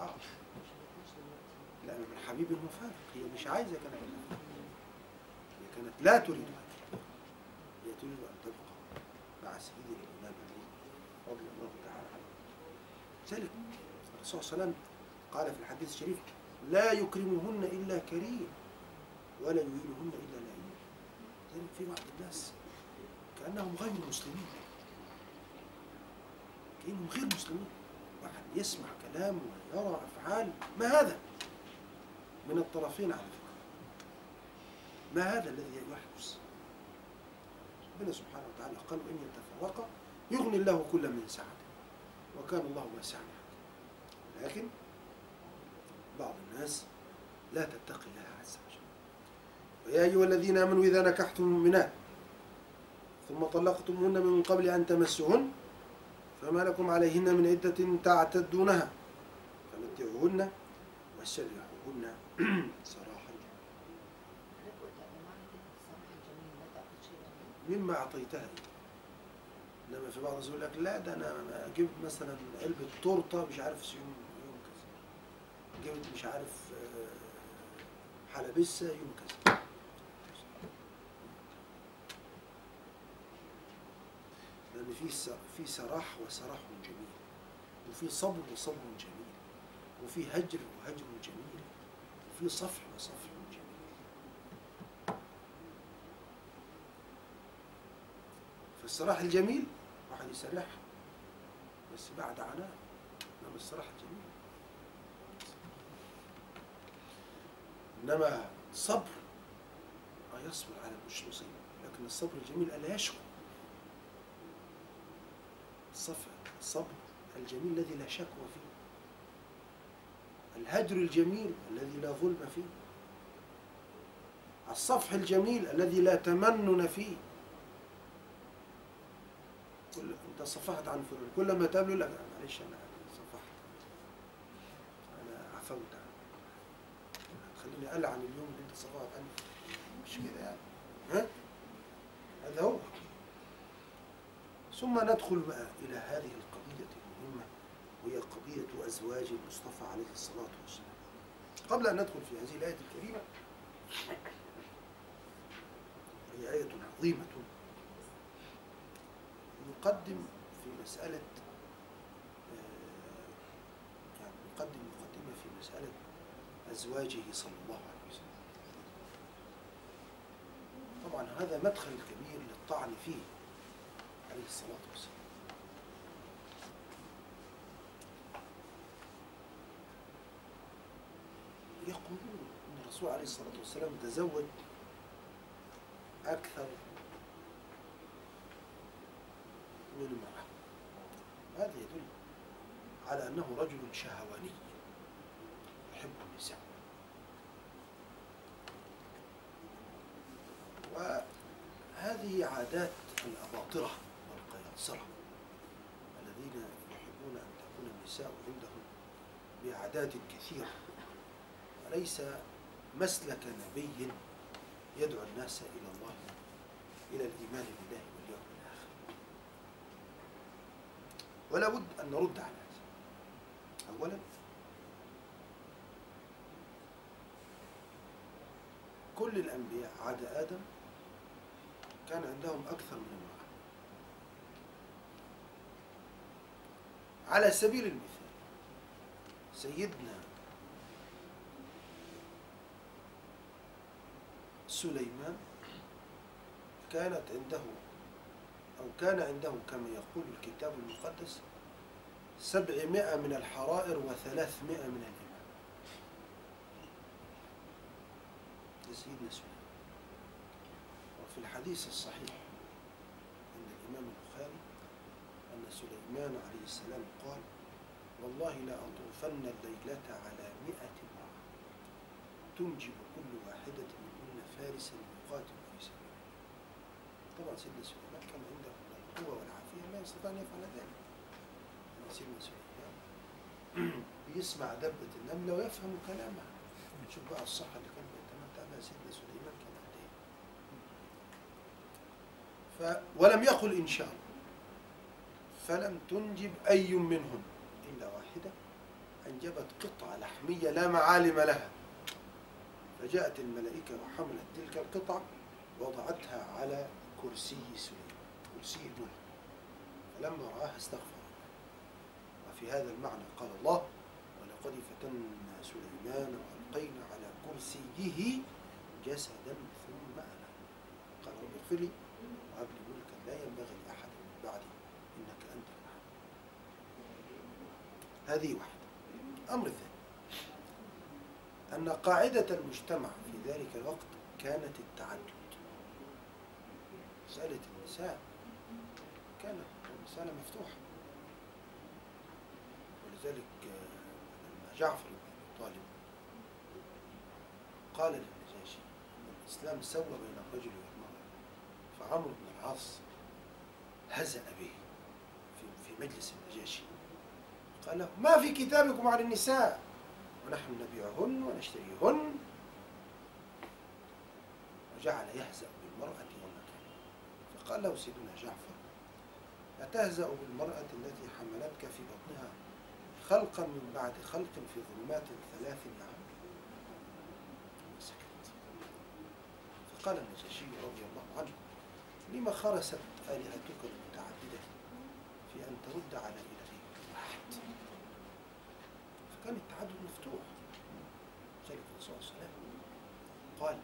آه. لا من حبيب مفارق هي مش عايزة كانت. هي كانت لا تريد هي تريد أن تبقى مع سيدنا الإمام علي رضي الله تعالى عنه ذلك الرسول صلى الله عليه وسلم قال في الحديث الشريف لا يكرمهن إلا كريم ولا يهينهن إلا لئيم ذلك في بعض الناس كأنهم غير مسلمين. كأنهم غير مسلمين. واحد يسمع كلام ويرى أفعال ما هذا؟ من الطرفين على فكرة. ما هذا الذي يحدث؟ ربنا سبحانه وتعالى قال وإن يتفرقا يغني الله كل من سعته وكان الله واسعا لكن بعض الناس لا تتقي الله عز وجل. ويا أيها الذين آمنوا إذا نكحتم المؤمنات ثم طلقتموهن من قبل أن تمسوهن فما لكم عليهن من عدة تعتدونها. فمتعوهن وسرحوهن (clears throat) سراحا جميلا حضرتك قلت قبل معنى كلمة الصبح الجميل ما تاخدش يعني مما أعطيتها إنما في بعض الناس يقول لك لا ده أنا جبت مثلا علبة تورتة مش عارف يوم يوم كذا. جبت مش عارف آه، حلبسة يوم كذا. لأن في في سراح وسراح جميل وفي صبر وصبر جميل وفي هجر وهجر جميل وفي صفح وصفح. فالسراح الجميل واحد يسرحها بس بعد عناء إنما السراح الجميل إنما صبر آه يصبر على مش مصيبة لكن الصبر الجميل ألا يشكو. الصفر الصبر الجميل الذي لا شكوى فيه. الهجر الجميل الذي لا ظلم فيه. الصفح الجميل الذي لا تمنن فيه. كل انت صفحت عن فلان. كل ما تقابله لك معلش أنا صفحت. أنا عفوت. خليني العن اليوم اللي انت صفحت عنه. مش كده يعني. ها؟ هذا هو. ثم ندخل بقى إلى هذه القضية المهمة وهي قضيه أزواج المصطفى عليه الصلاة والسلام. قبل أن ندخل في هذه الآية الكريمة هي آية عظيمة. نقدم في مسألة آه، يعني نقدم مقدمة في مسألة أزواجه صلى الله عليه وسلم. طبعا هذا مدخل كبير للطعن فيه عليه الصلاة والسلام. يقولون أن الرسول عليه الصلاة والسلام تزوج أكثر من امرأة هذا يدل على أنه رجل شهواني يحب النساء. وهذه عادات الأباطرة والقياصرة الذين يحبون أن تكون النساء عندهم بأعداد كثيرة. وليس مسلك نبي يدعو الناس إلى الله إلى الإيمان بالله. ولا بد أن نرد على هذا. أولا كل الأنبياء عدا آدم كان عندهم أكثر من امرأة. على سبيل المثال سيدنا سليمان كانت عنده أو كان عنده كما يقول الكتاب المقدس سبعمائة من الحرائر وثلاثمائة من الإمام سيدنا سليمان وفي الحديث الصحيح عند الإمام البخاري أن سليمان عليه السلام قال والله لا أطوفن الليلة على مئة امرأة. تنجب كل واحدة منهن فارسا يقاتل في سبيل الله. طبعا سيدنا سليمان كان عنده القوة والعافية لا يستطيع أن يفعل ذلك. سيدنا سليمان بيسمع دبة النملة ويفهم كلامها نشوف بقى الصحة اللي كان بيتمتع بها سيدنا سليمان كان قد إيه. ف... ولم يقل إن شاء الله. فلم تنجب أي منهن إلا واحدة. أنجبت قطعة لحمية لا معالم لها. فجاءت الملائكة وحملت تلك القطعة وضعتها على كرسي سليمان كرسي الملك. فلما رآها استغفر وفي هذا المعنى قال الله ولقد فتنا سليمان وألقينا على كرسيه جسدا ثم أنا قال رب اغفر لي وهب لي ملكا لا ينبغي لأحد من بعدي. إنك أنت الوهاب. هذه واحدة. أمر ثاني. أن قاعدة المجتمع في ذلك الوقت كانت التعدد مسألة النساء. كانت الرسالة مفتوحة ولذلك آه، لما جعفر بن أبي طالب قال للنجاشي الإسلام سوى بين الرجل والمرأة فعمرو بن العاص هزأ به في في مجلس النجاشي. قال له ما في كتابكم عن النساء؟ ونحن نبيعهن ونشتريهن. وجعل يهزأ بالمرأة فقال له سيدنا جعفر أتهزأ بالمرأة التي حملتك في بطنها خلقا من بعد خلق في ظلمات ثلاث يا عم سكت. فقال النجاشي رضي الله عنه لما خرست آلهتك المتعددة في أن ترد على إله واحد. فكان التعدد مفتوح. ذلك الرسول صلى الله عليه وسلم قال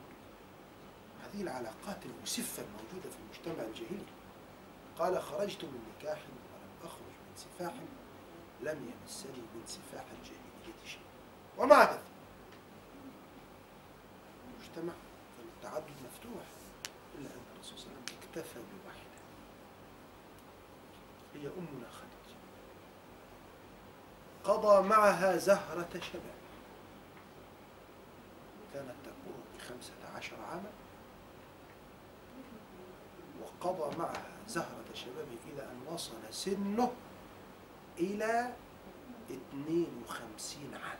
هذه العلاقات المسفة الموجودة في المجتمع الجاهلي. قال خرجت من نكاح ولم أخرج من سفاح لم يمسني من سفاح الجاهلية شيء. ومع ذلك المجتمع التعدد مفتوح إلا أن الرسول صلى الله عليه وسلم اكتفى بواحدة. هي أمنا خديجة. قضى معها زهرة شباب كانت تكبر بخمسة عشر عاما. وقضى معها زهرة شبابه إلى أن وصل سنه إلى 52 عام.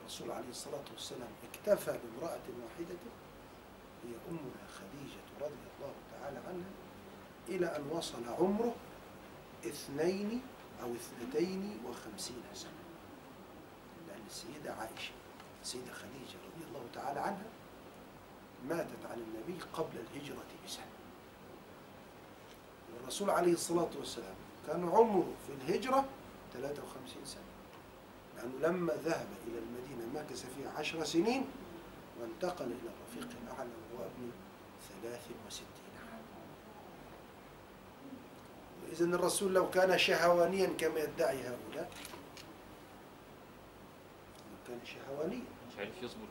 الرسول عليه الصلاة والسلام اكتفى بامرأة واحدة هي أمنا خديجة رضي الله تعالى عنها إلى أن وصل عمره اثنين أو اثنتين وخمسين سنة. لأن السيدة عائشة السيدة خديجة رضي الله تعالى عنها ماتت عن النبي قبل الهجرة بسنة. والرسول عليه الصلاة والسلام كان عمره في الهجرة 53 سنة. لأنه لما ذهب إلى المدينة مكث فيها عشر سنين وانتقل إلى الرفيق الأعلى وهو ابن 63 عام. وإذا الرسول لو كان شهوانيا كما يدعي هؤلاء لو كان شهوانيا. مش عارف يصبر.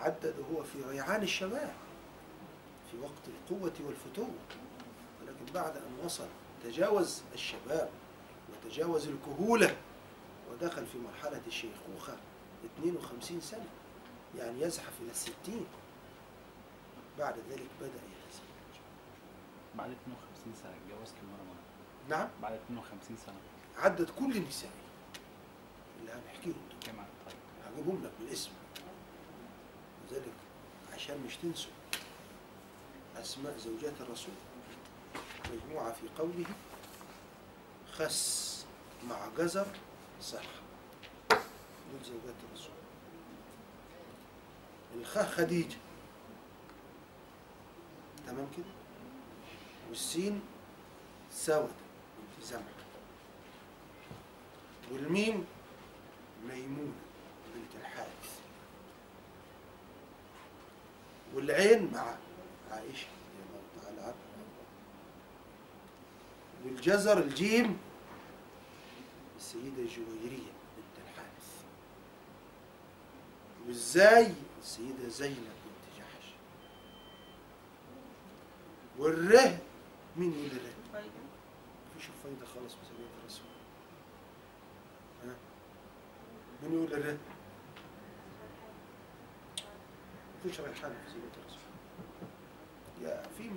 عدد هو في ريعان الشباب في وقت القوة والفتوة ولكن بعد أن وصل تجاوز الشباب وتجاوز الكهولة ودخل في مرحلة الشيخوخة 52 سنة يعني يزحف إلى الستين. بعد ذلك بدأ يتزوج بعد 52 سنة اتجوزت مرة مرة نعم. بعد 52 سنة. عدد كل النساء. اللي هنحكيهم دول. عدد طيب. هجيبهم لك بالاسم. لذلك عشان مش تنسوا أسماء زوجات الرسول. مجموعة في قوله خس مع جزر صح دول زوجات الرسول. الخاء خديجة. تمام كده؟ والسين سودة بنت زمع والميم ميمونة بنت الحارث. والعين مع عائشة رضي الله تعالى والجزر الجيم السيدة جويرية بنت الحارث والزاي السيدة زينب بنت جحش والره مين يقول الره؟ مفيش فايدة خالص سبيل الرسول ها؟ مين يقول الره؟ مفيش ريحانة في سبيل الرسول. يا في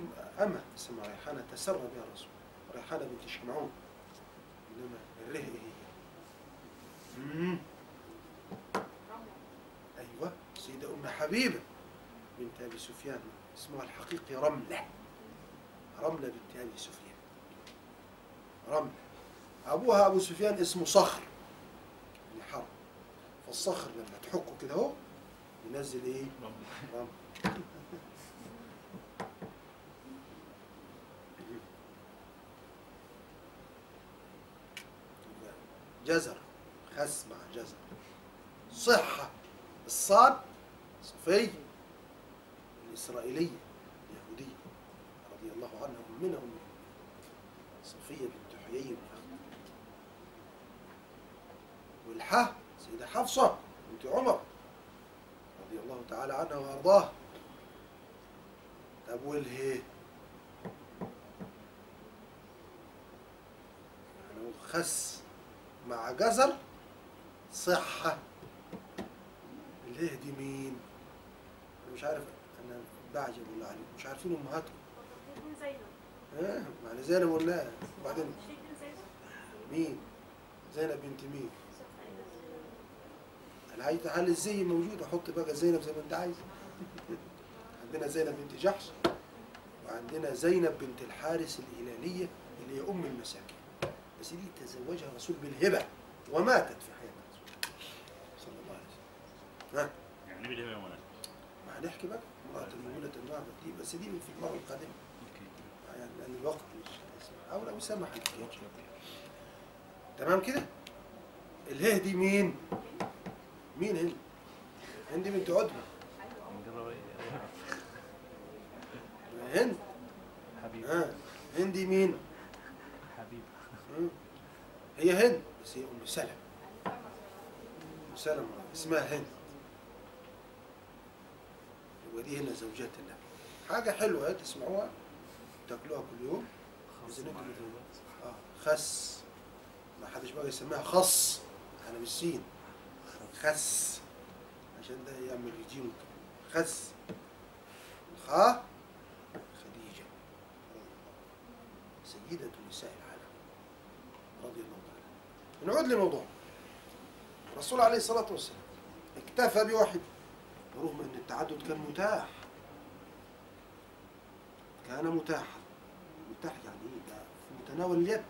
أمة اسمها ريحانة تسرى بها الرسول ريحانة بنت شمعون. إنما الره إيه هي؟ أيوة سيدة أم حبيبة بنت أبي سفيان. اسمها الحقيقي رملة. رملة بنت أبي سفيان. رملة. أبوها أبو سفيان اسمه صخر. يعني حرب فالصخر لما تحكه كده أهو ينزل؟ رمل جزر خس مع جزر. صحة الصاد صفية الإسرائيلية اليهودية رضي الله عنها أمنا أم صفية بنت حيي والحاء سيدة حفصة بنت عمر. تعالى عنها وارضاها طب والهي يعني خس مع جزر صحة. الهي دي مين؟ أنا مش عارف أنا بعجب والله عليكم مش عارفين أمهاتكم. ابن زينب ها معنى زينب. قلناها وبعدين زينب. مين؟ زينب بنت مين؟ أنا هل الزي موجود؟ أحط بقى زينب زي ما أنت عايز. عندنا زينب بنت جحش وعندنا زينب بنت الحارس الهلالية اللي هي أم المساكين. بس دي تزوجها الرسول بالهبة وماتت في حياه الرسول صلى الله عليه وسلم. ها؟ يعني بالهبة مولانا ما هنحكي بقى. امراه المؤمنه المعبد دي بس دي في المرة القادمة. يعني لأن الوقت مش هيسمح. أو لو سمح تمام كده؟ الهه دي مين؟ مين هند هند بنت إيه هند. حبيب ها هندي مين؟ حبيب مم. هي هند بس هي أم سلمة. أم سلمة اسمها هند. ودي هنا زوجات النبي. حاجة حلوة تسمعوها تاكلوها كل يوم. آه خس. ما حدش بقى يسميها خص. أنا بالسين. خس. عشان ده يعمل رجيم. خس. الخاء خديجة. سيدة نساء العالم. رضي الله تعالى نعود لموضوع. الرسول عليه الصلاة والسلام اكتفى بواحد رغم أن التعدد كان متاح. كان متاحا. متاح يعني إيه؟ ده في متناول اليد.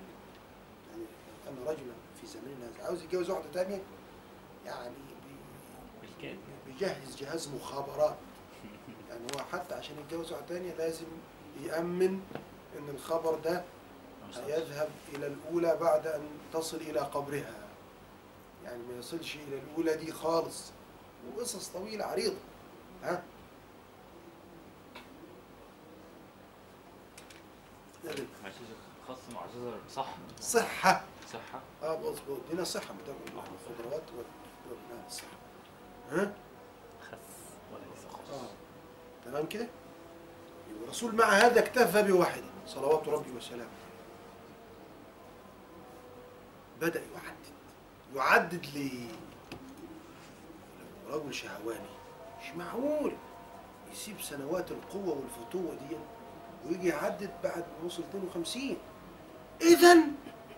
يعني كان رجلا في زماننا هذا عاوز يتجوز واحدة تانية؟ يعني بي- بالكاد بيجهز جهاز مخابرات. (laughs) يعني هو حتى عشان يتجوز واحدة تانية لازم يأمن إن الخبر ده هيذهب إلى الأولى بعد أن تصل إلى قبرها. يعني ما يصلش إلى الأولى دي خالص. وقصص طويلة عريضة. ها؟ معلش خاص مع صح صحة. صحة. آه مظبوط. دينا صحة. بتاكل لحم الخضروات الصحة ها خس خاص آه تمام كده الرسول مع هذا اكتفى بواحد صلوات ربي وسلامه بدأ يعدد يعدد ليه رجل شهواني مش معقول يسيب سنوات القوة والفتوة دي ويجي يعدد بعد ما وصل 52 إذا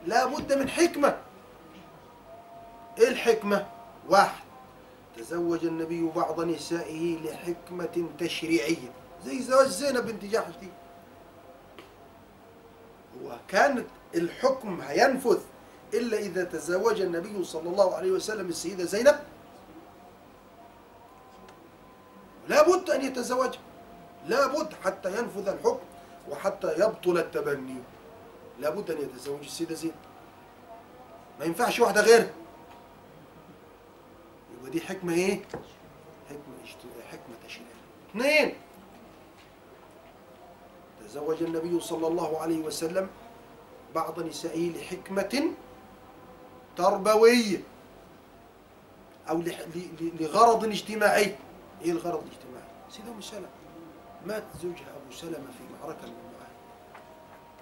لابد من حكمة إيه الحكمة؟ واحد تزوج النبي بعض نسائه لحكمة تشريعية زي زواج زينب بنت جحش دي. هو كانت الحكم هينفذ إلا إذا تزوج النبي صلى الله عليه وسلم السيدة زينب. لابد أن يتزوجها لابد حتى ينفذ الحكم وحتى يبطل التبني. لابد أن يتزوج السيدة زينب. ما ينفعش واحدة غيرها. يبقى دي حكمة إيه؟ حكمة حكمة تشريعية اثنين تزوج النبي صلى الله عليه وسلم بعض نسائه لحكمة تربوية أو لغرض اجتماعي إيه الغرض الاجتماعي؟ سيدة أم سلمة مات زوجها أبو سلمة في معركة من المعارك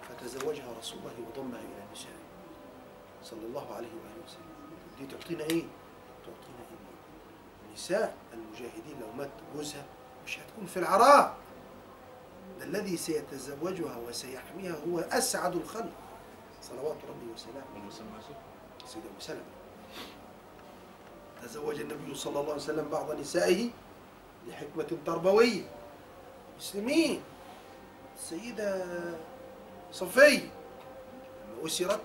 فتزوجها رسول الله وضمها إلى نسائه صلى الله عليه وآله وسلم دي تعطينا إيه؟ نساء المجاهدين لو مات جوزها مش هتكون في العراء ده الذي سيتزوجها وسيحميها هو أسعد الخلق. صلوات ربي وسلامه. سيدة أم سلمة. تزوج النبي صلى الله عليه وسلم بعض نسائه لحكمة تربوية. مسلمين. السيدة صفية لما أسرت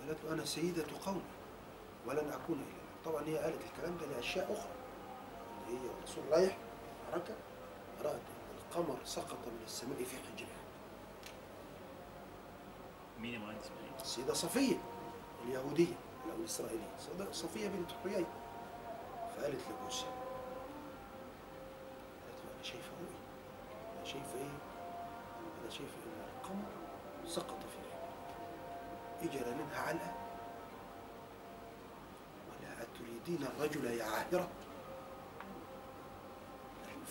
قالت له أنا سيدة قومي ولن أكون إلا طبعا هي قالت الكلام ده لأشياء أخرى. اللي هي الرسول رايح معركة رأت أن القمر سقط من السماء في حجرها. مين يا إيه؟ السيدة صفية اليهودية أو الإسرائيلية. السيدة صفية بنت حيي. فقالت لموسى قالت له أنا شايفة رؤيا أنا شايفة إيه؟ أنا شايفة إن القمر سقط في الحجر إجرى منها علقة ولا أتريدين الرجل يا عاهرة.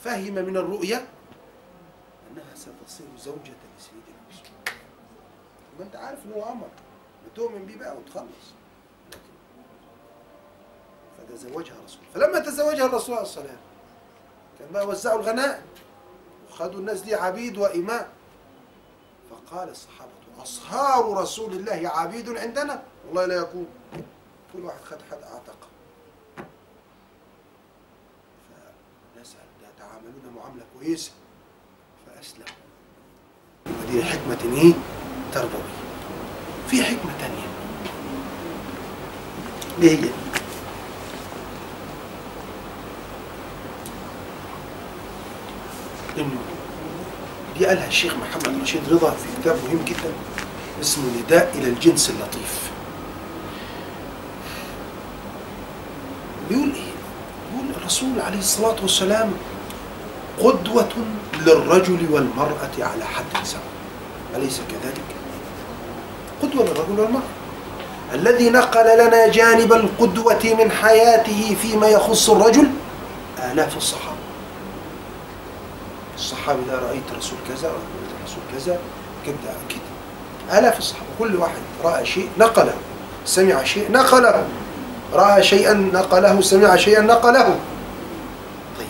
فهم من الرؤيا أنها ستصير زوجة لسيدنا رسول ما أنت عارف إن هو أمر. ما تؤمن بيه بقى وتخلص. فتزوجها الرسول. فلما تزوجها الرسول عليه الصلاة والسلام كان بقى وزعوا الغنائم وخدوا الناس دي عبيد وإماء. فقال الصحابة أصهار رسول الله عبيد عندنا؟ والله لا يكون. كل واحد خد حد أعتقه يتعاملون معاملة كويسة فأسلموا. ودي حكمة إيه؟ تربوية. في حكمة تانية. دي هي؟ إنه دي قالها الشيخ محمد رشيد رضا في كتاب مهم جدا اسمه نداء إلى الجنس اللطيف. بيقول إيه؟ بيقول الرسول عليه الصلاة والسلام قدوة للرجل والمرأة على حد سواء. أليس كذلك؟ قدوة للرجل والمرأة. الذي نقل لنا جانب القدوة من حياته فيما يخص الرجل آلاف الصحابة. الصحابي ده رأيت رسول كذا رأيت رسول كذا كده كده آلاف الصحابة. كل واحد رأى شيء نقله. سمع شيء نقله. رأى شيئا نقله. سمع شيئا نقله طيب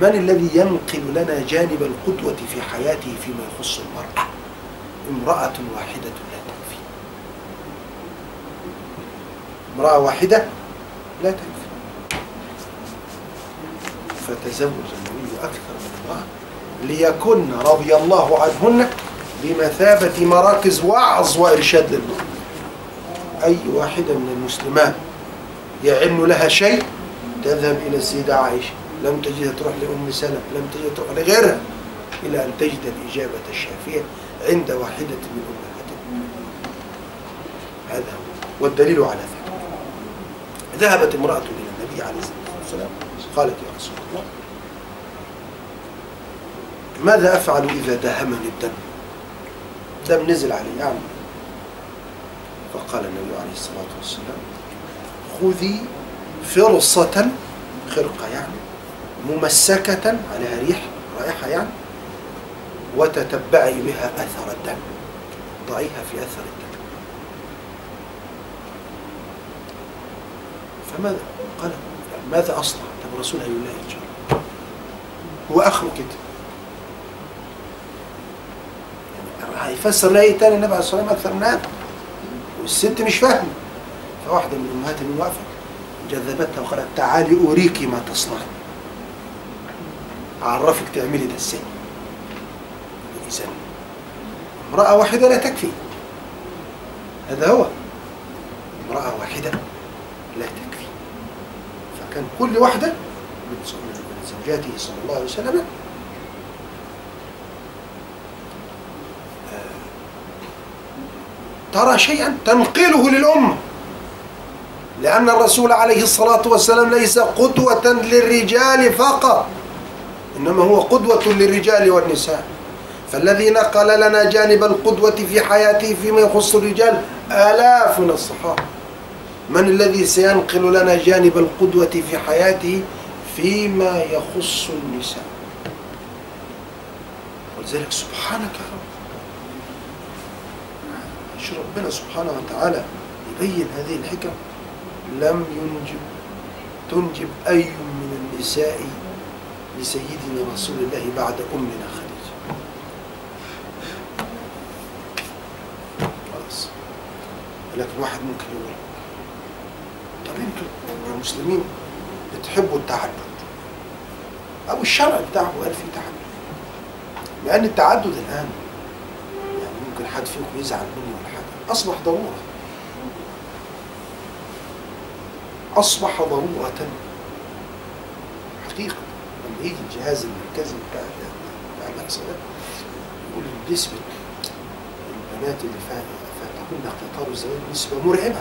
من الذي ينقل لنا جانب القدوة في حياته فيما يخص المرأة؟ امرأة واحدة لا تكفي. امرأة واحدة لا تكفي. فتزوج النبي أكثر من امرأة ليكن رضي الله عنهن بمثابة مراكز وعظ وإرشاد للمرأة أي واحدة من المسلمات يعن لها شيء تذهب إلى السيدة عائشة. لم تجدها تروح لأم سلمة لم تجدها تروح لغيرها إلى أن تجد الإجابة الشافية عند واحدة من أمهاتها هذا هو. والدليل على ذلك. ذهبت امرأة إلى النبي عليه الصلاة والسلام قالت يا رسول الله ماذا أفعل إذا دهمني الدم؟ دم نزل علي أعمل. فقال النبي عليه الصلاة والسلام خذي فرصة خرقة يعني. ممسكة عليها ريح رائحة يعني وتتبعي بها أثر الدم ضعيها في أثر الدم. فماذا؟ قال ماذا أصنع؟ طب الرسول هيقول لها إن شاء الله. هو آخره كده يعني هيفسر لها إيه تاني النبي عليه الصلاة والسلام أكثر من هذا. والست مش فاهمة. فواحدة من أمهات من وقفت جذبتها وقالت تعالي أريكي ما تصنعي أعرفك تعملي ده إزاي؟ إذا امرأة واحدة لا تكفي. هذا هو. امرأة واحدة لا تكفي. فكان كل واحدة من زوجاته صلى الله عليه وسلم. ترى شيئا تنقله للأمة لأن الرسول عليه الصلاة والسلام ليس قدوة للرجال فقط. إنما هو قدوة للرجال والنساء. فالذي نقل لنا جانب القدوة في حياته فيما يخص الرجال آلاف من الصحابة. من الذي سينقل لنا جانب القدوة في حياته فيما يخص النساء؟ ولذلك سبحانك يا رب. شو ربنا سبحانه وتعالى يبين هذه الحكم؟ لم ينجب تنجب أي من النساء لسيدنا رسول الله بعد أمنا خديجة. خلاص. لكن واحد ممكن يقول طب أنتوا كمسلمين بتحبوا التعدد. أو الشرع بتاعه قال فيه تعدد؟ لأن التعدد الآن يعني ممكن حد فيكم يزعل مني ولا حاجة. أصبح ضرورة. أصبح ضرورة حقيقة. يجي الجهاز المركزي بتاع بتاع الإحصاء يقول إن نسبة البنات اللي فاتهن قطار الزواج نسبة مرعبة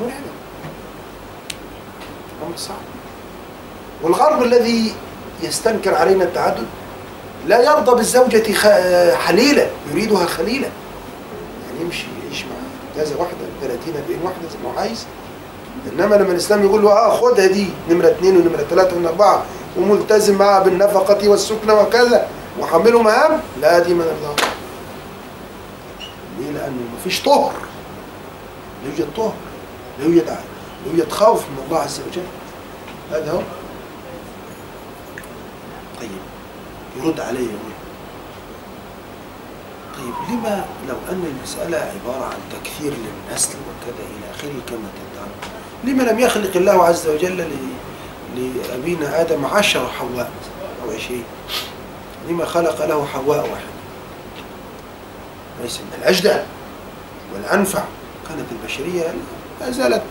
مرعبة. أمر صعب. والغرب الذي يستنكر علينا التعدد لا يرضى بالزوجة حليلة يريدها خليلة يعني يمشي يعيش مع كذا واحدة 30 40 واحدة زي ما هو عايز. إنما لما الإسلام يقول له آه خدها دي نمرة اثنين ونمرة ثلاثة ونمرة أربعة وملتزم معها بالنفقة والسكنة وكذا. وحمله مهام لا دي ما نرضاها ليه؟ لأنه مفيش طهر. لا يوجد طهر؟ لا يوجد لا يوجد خوف من الله عز وجل؟ هذا هو. طيب يرد عليه يقول. طيب لما لو أن المسألة عبارة عن تكثير للنسل وكذا إلى آخره كما تدعون لما لم يخلق الله عز وجل ل- لأبينا آدم عشر حواء أو عشرين. لما خلق له حواء واحدة ليس من الأجدع والأنفع. كانت البشرية لا زالت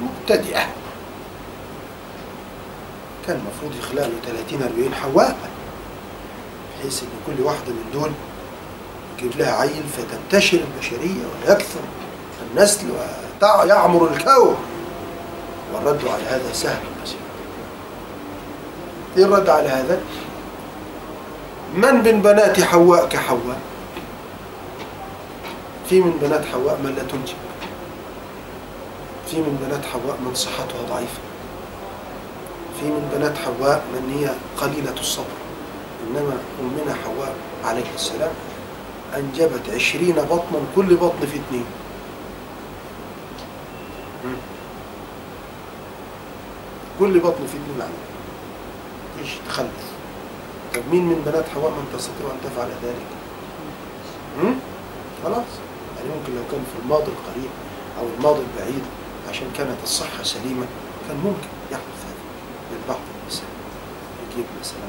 مبتدئة. كان المفروض يخلق له 30 40 حواء. بحيث إن كل واحدة من دول يجيب لها عيل فتنتشر البشرية ويكثر النسل ويعمر الكون. والرد على هذا سهل بسيط. الرد على هذا؟ من من بنات حواء كحواء؟ في من بنات حواء من لا تنجب في من بنات حواء من صحتها ضعيفة في من بنات حواء من هي قليلة الصبر إنما أمنا حواء عليه السلام أنجبت عشرين بطنا كل بطن في اثنين. كل بطن في اثنين عمل إيش تخلف طب مين من بنات حواء من تستطيع أن تفعل ذلك؟ خلاص. يعني ممكن لو كان في الماضي القريب أو الماضي البعيد عشان كانت الصحة سليمة كان ممكن يحدث هذا للبعض النساء يجيب مثلا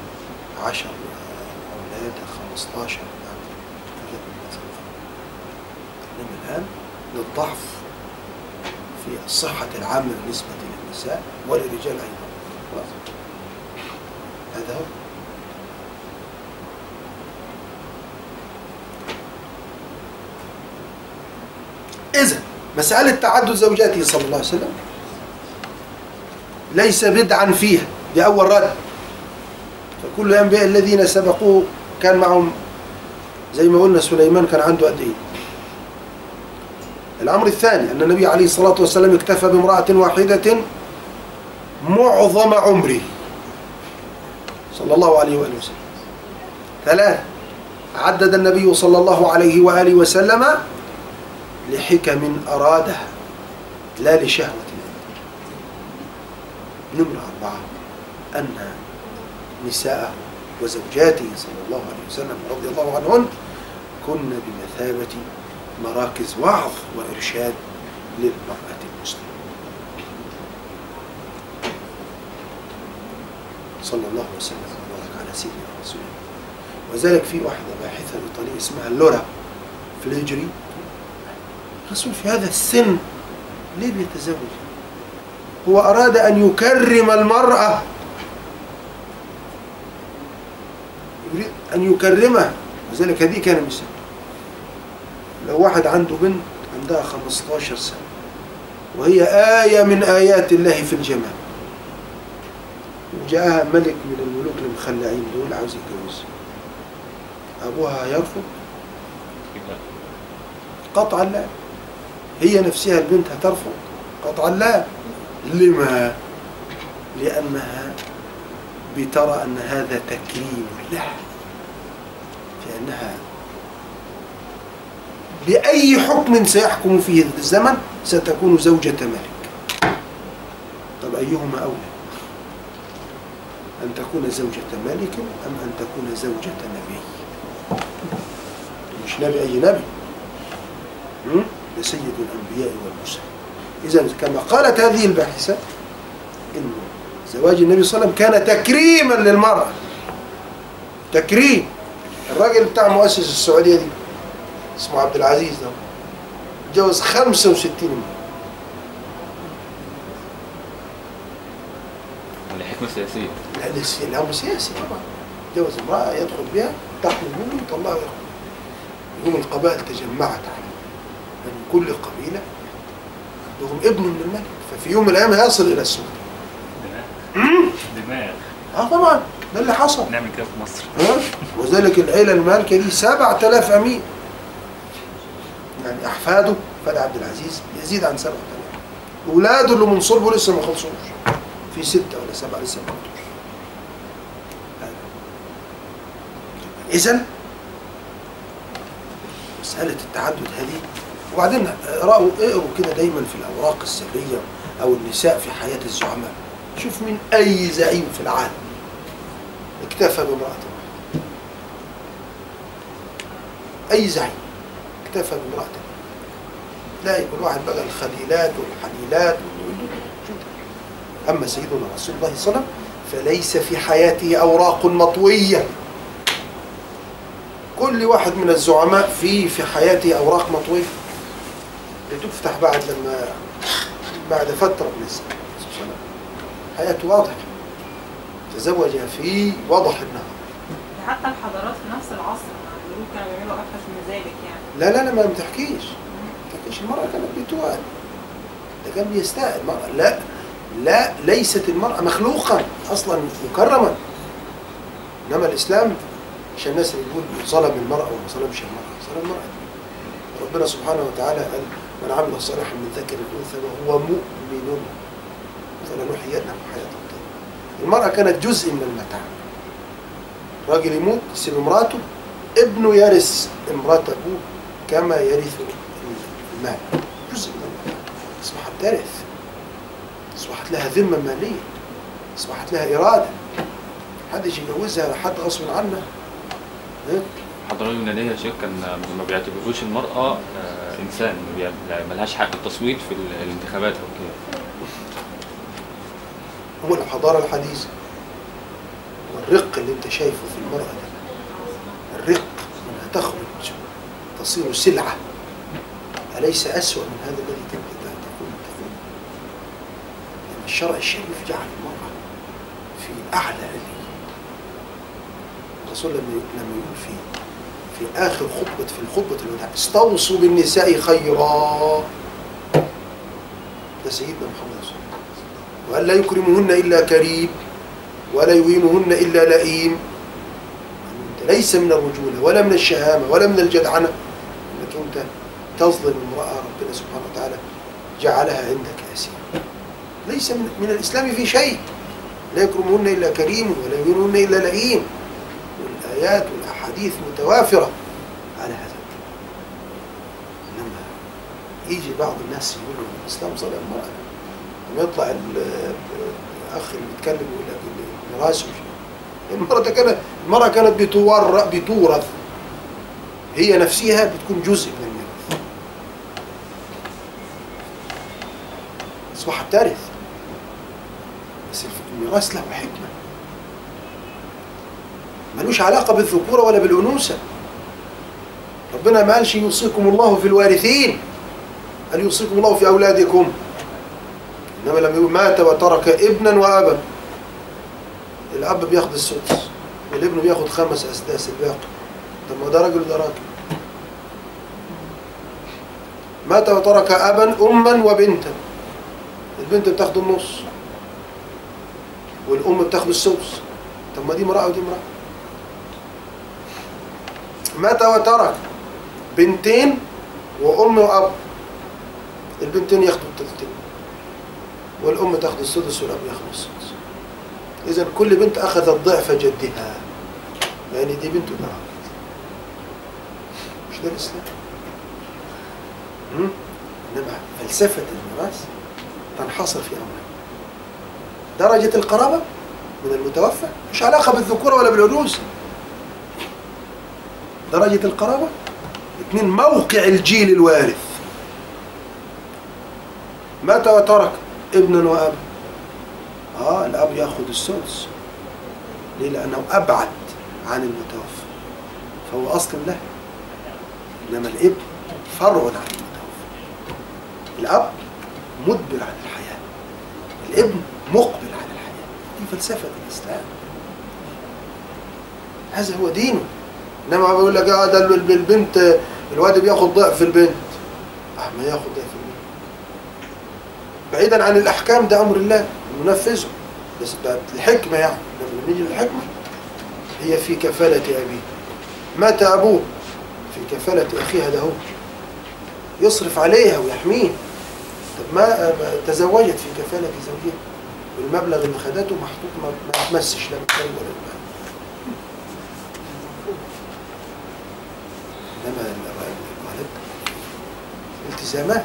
عشر أولاد خمستاشر يعني يجيب مثلا. إنما الآن للضعف في الصحة العامة بالنسبة للنساء وللرجال أيضا. خلاص. هو إذا مسألة تعدد زوجاته صلى الله عليه وسلم ليس بدعا فيها دي أول رد. فكل الأنبياء الذين سبقوه كان معهم زي ما قلنا سليمان كان عنده قد إيه؟ الأمر الثاني أن النبي عليه الصلاة والسلام اكتفى بامرأة واحدة معظم عمره. صلى الله عليه وآله وسلم. ثلاث عدد النبي صلى الله عليه وآله وسلم لحكم أرادها لا لشهوة نمرة أربعة أن نساءه وزوجاته صلى الله عليه وسلم رضي الله عنهن كن بمثابة مراكز وعظ وإرشاد للمرأة. صلى الله وسلم وبارك على سيدنا رسول الله وذلك في واحدة باحثة إيطالية اسمها لورا فليجري. الرسول في هذا السن ليه بيتزوج هو أراد أن يكرم المرأة. يريد أن يكرمها وذلك هذه كان مثال لو واحد عنده بنت عندها 15 سنة وهي آية من آيات الله في الجمال. وجاءها ملك من الملوك المخلعين دول عاوز يتجوزها أبوها هيرفض قطعا لا. هي نفسها البنت هترفض. قطعا لا. لما؟ لأنها بترى أن هذا تكريم لها لأنها بأي حكم سيحكم فيه الزمن ستكون زوجة ملك. طب أيهما أولى؟ أن تكون زوجة ملك أم أن تكون زوجة نبي؟ مش نبي أي نبي. م? ده سيد الأنبياء والمرسلين. إذا كما قالت هذه الباحثة إن زواج النبي صلى الله عليه وسلم كان تكريما للمرأة. تكريم. الراجل بتاع مؤسس السعودية دي اسمه عبد العزيز ده اتجوز 65 امرأة الحكمة السياسية الس- الأمر سياسي طبعا. جوز امرأة يدخل بها تحمل منه ويطلعها ويخرج. يقوم القبائل تجمعت عليه. من كل قبيلة عندهم ابن من الملك. ففي يوم من الأيام هيصل إلى السلطة دماغ. دماغ. آه طبعا. ده اللي حصل. نعمل كده في مصر. ها؟ وذلك العيلة المالكة دي 7000 أمير. يعني أحفاده فادي عبد العزيز يزيد عن 7000 ولاده اللي من صلبه لسه ما خلصوش. في ستة ولا سبعة لسه ما ماتوش إذا مسألة التعدد هذه وبعدين اقرأوا اقروا كده دايما في الأوراق السرية أو النساء في حياة الزعماء شوف من أي زعيم في العالم اكتفى بامرأة واحدة أي زعيم اكتفى بامرأة تلاقي كل واحد بقى الخليلات والحليلات. أما سيدنا رسول الله صلى الله عليه وسلم فليس في حياته أوراق مطوية كل واحد من الزعماء في في حياته أوراق مطوية. لتفتح بعد لما بعد فترة من الزمن. حياته واضحة. تزوج في وضح النهار حتى الحضارات في نفس العصر كانوا بيعملوا أفحش من ذلك يعني. لا لا لا ما بتحكيش. ما بتحكيش. المرأة كانت بتوال ده كان بيستاء المرأة لا لا ليست المرأة مخلوقا أصلا مكرما. إنما الإسلام عشان الناس اللي بيقول ظلم المرأة وما ظلمش المرأة ظلم المرأة. ربنا سبحانه وتعالى قال من عمل صالحا من ذكر أنثى وهو مؤمن. فلنحيينه حياة طيبة المرأة كانت جزء من المتاع. راجل يموت يسيب امرأته ابنه يرث أبوه كما يرث المال. جزء من المال أصبحت ترث. أصبحت لها ذمة مالية. أصبحت لها إرادة. محدش يجوزها حد غصب عنها. الحضاره اليونانيه يا شيخ كان ما بيعتبروش المرأة آه، إنسان ما ملهاش حق التصويت في ال- الانتخابات أو كده. هو الحضارة الحديثة والرق اللي أنت شايفه في المرأة ده الرق انها تخرج تصير سلعة. أليس أسوأ من هذا الذي تبقى تكون تكون الشرع الشريف جعل المرأة في أعلى الرسول لما لما يقول في في آخر خطبة في الخطبة الوداع استوصوا بالنساء خيرا. ده سيدنا محمد صلى الله عليه وسلم. وأن لا يكرمهن إلا كريم؟ ولا يهينهن إلا لئيم؟ أنت ليس من الرجولة ولا من الشهامة ولا من الجدعنة. أنك أنت تظلم امرأة ربنا سبحانه وتعالى جعلها عندك أسيرة ليس من, من الإسلام في شيء. لا يكرمهن إلا كريم ولا يهينهن إلا لئيم. والآيات والأحاديث متوافرة على هذا إنما يجي بعض الناس يقولوا الإسلام ظلم المرأة لما يطلع ال- الأخ اللي بيتكلم يقول لك الميراث ومش- المرأة كانت المرأة كانت بتور بتورث. هي نفسها بتكون جزء من الميراث أصبحت ترث بس الميراث له حكمة. ملوش علاقة بالذكورة ولا بالأنوثة. ربنا ما قالش يوصيكم الله في الوارثين قال يوصيكم الله في أولادكم. إنما لما يقول مات وترك ابنا وأبا. الأب بياخد السدس والابن بياخد خمس أسداس الباقي. طب ما ده راجل وده راجل. مات وترك أبا أما وبنتا. البنت بتاخد النص والأم بتاخد السدس. طب ما دي امرأة ودي امرأة. مات وترك. بنتين وأم وأب. البنتين ياخدوا التلتين والأم تاخد السدس والأب ياخد السدس. إذا كل بنت أخذت ضعف جدها. يعني دي بنت وده. راجل. مش ده الإسلام؟ إنما فلسفة الميراث تنحصر في أمرين. درجة القرابة من المتوفى مش علاقة بالذكورة ولا بالأنوثة درجة القرابة؟ اثنين موقع الجيل الوارث. مات وترك ابنا وابا آه الأب يأخذ السدس. ليه؟ لأنه أبعد عن المتوفى. فهو أصل له. إنما الابن فرع عن المتوفى. الأب مدبر عن الحياة. الإبن مقبل على الحياة. دي فلسفة الإسلام. هذا هو دينه. إنما بيقول لك آه ده الب- البنت الواد بياخد ضعف البنت. آه ما ياخد ضعف البنت. بعيدا عن الأحكام ده أمر الله ننفذه بس الحكمة يعني. لما نيجي للحكمه هي في كفالة ابيه مات أبوه. في كفالة اخيها ده هو. يصرف عليها ويحميه. طب ما تزوجت في كفالة زوجها. والمبلغ اللي خدته محطوط ما ما تمسش لا بالكلب ولا إنما التزامات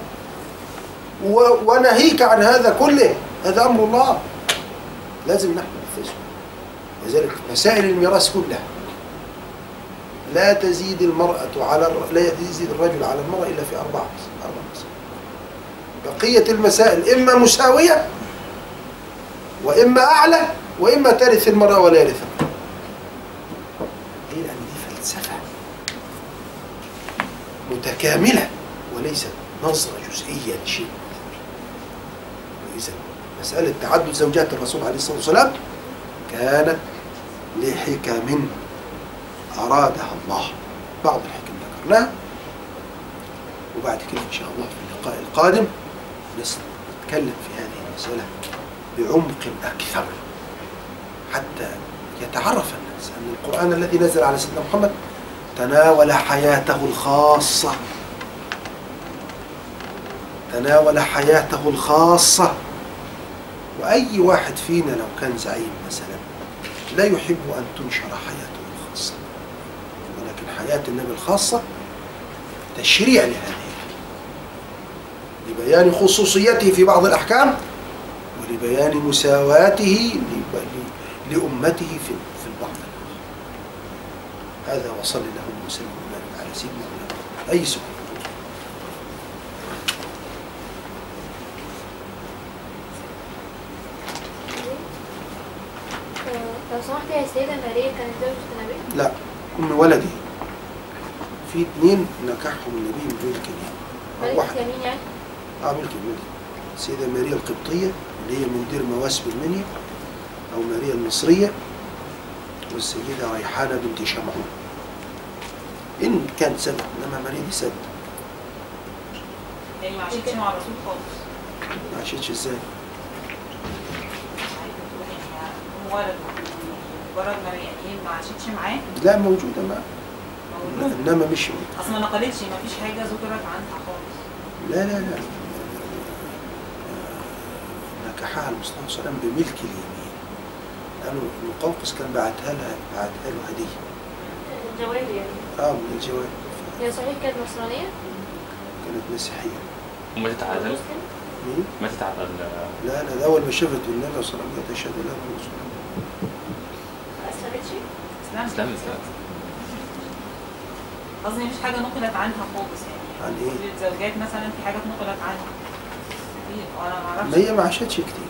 وناهيك عن هذا كله. هذا أمر الله. لازم نحن ننفذه. لذلك مسائل الميراث كلها. لا تزيد المرأة على الر- لا يزيد الرجل على المرأة إلا في أربعة أربع مسائل. بقية المسائل إما مساوية وإما أعلى وإما ترث المرأة ولا يرث الرجل. ليه؟ لأن دي فلسفة متكاملة وليست نظرة جزئية لشيء وإذا مسألة تعدد زوجات الرسول عليه الصلاة والسلام كانت لحكم أرادها الله. بعض الحكم ذكرناها وبعد كده إن شاء الله في اللقاء القادم نتكلم في هذه المسألة بعمق أكثر. حتى يتعرف الناس أن القرآن الذي نزل على سيدنا محمد تناول حياته الخاصة. تناول حياته الخاصة. وأي واحد فينا لو كان زعيم مثلا لا يحب أن تنشر حياته الخاصة. ولكن حياة النبي الخاصة تشريع لهذه لبيان خصوصيته في بعض الأحكام ولبيان مساواته لأمته في هذا وصل اللهم وسلم وبارك على سيدنا محمد أي سؤال؟ لو سمحت يا سيدة ماريا كانت زوجة النبي؟ لا أم ولده في اثنين نكحهم النبي من أو ملكة واحد. يمين يعني؟ آه ملك الملك السيدة ماريا القبطية اللي هي من دير مواسم المنيا أو ماريا المصرية والسيدة ريحانة بنت شمعون. إن كان سبب إنما ماريا دي سبب يعني ما عاشتش مع الرسول خالص. ما عاشتش إزاي؟ مجرد مجرد ما يعني هي ما عاشتش معاه؟ لا موجودة ما موجود إنما مش أصل ما نقلتش ما فيش حاجة ذكرت عنها خالص. لا لا لا. نكحها المصطفى صلى الله عليه وسلم بملك اليمين. لأنه المقوقس كان بعتها لها بعتها له هدية. الجواب يعني. آه من الجواب هي صحيح كانت نصرانية كانت مسيحية. وماتت على ذلك؟ ماتت على ال- لا لا أول ما شافت النبي صلى الله عليه وسلم تشهد له رسول الله ما أسلمتش اسلام اسلام قصدي مفيش حاجة نقلت عنها خالص يعني. عن إيه؟ الزوجات مثلا في حاجات نقلت عنها. في وأنا ما أعرفش. ما هي ما عاشتش كتير.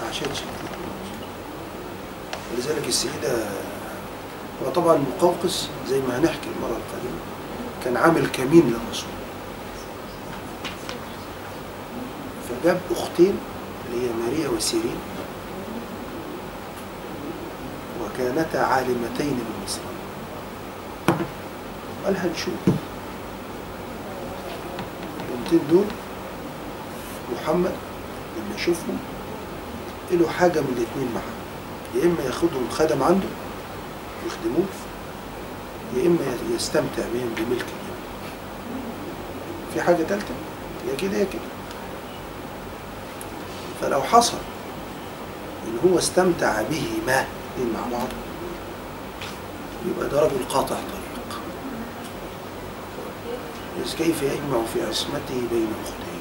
ما عاشتش كتير. ولذلك السيدة هو طبعا المقوقس زي ما هنحكي المرة القادمة. كان عامل كمين للرسول. فجاب أختين اللي هي ماريا وسيرين. وكانتا عالمتين بالنصرانية قال هنشوف. البنتين دول محمد لما يشوفهم له حاجة من الاتنين معاه. يا إما ياخدهم خدم عنده يخدموه يا إما يستمتع بهم بملك اليوم. في حاجة تالتة؟ يا كده يا كده. فلو حصل إن هو استمتع بهما الاتنين مع بعض يبقى ده رجل قاطع طريق. بس كيف يجمع في عصمته بين أختين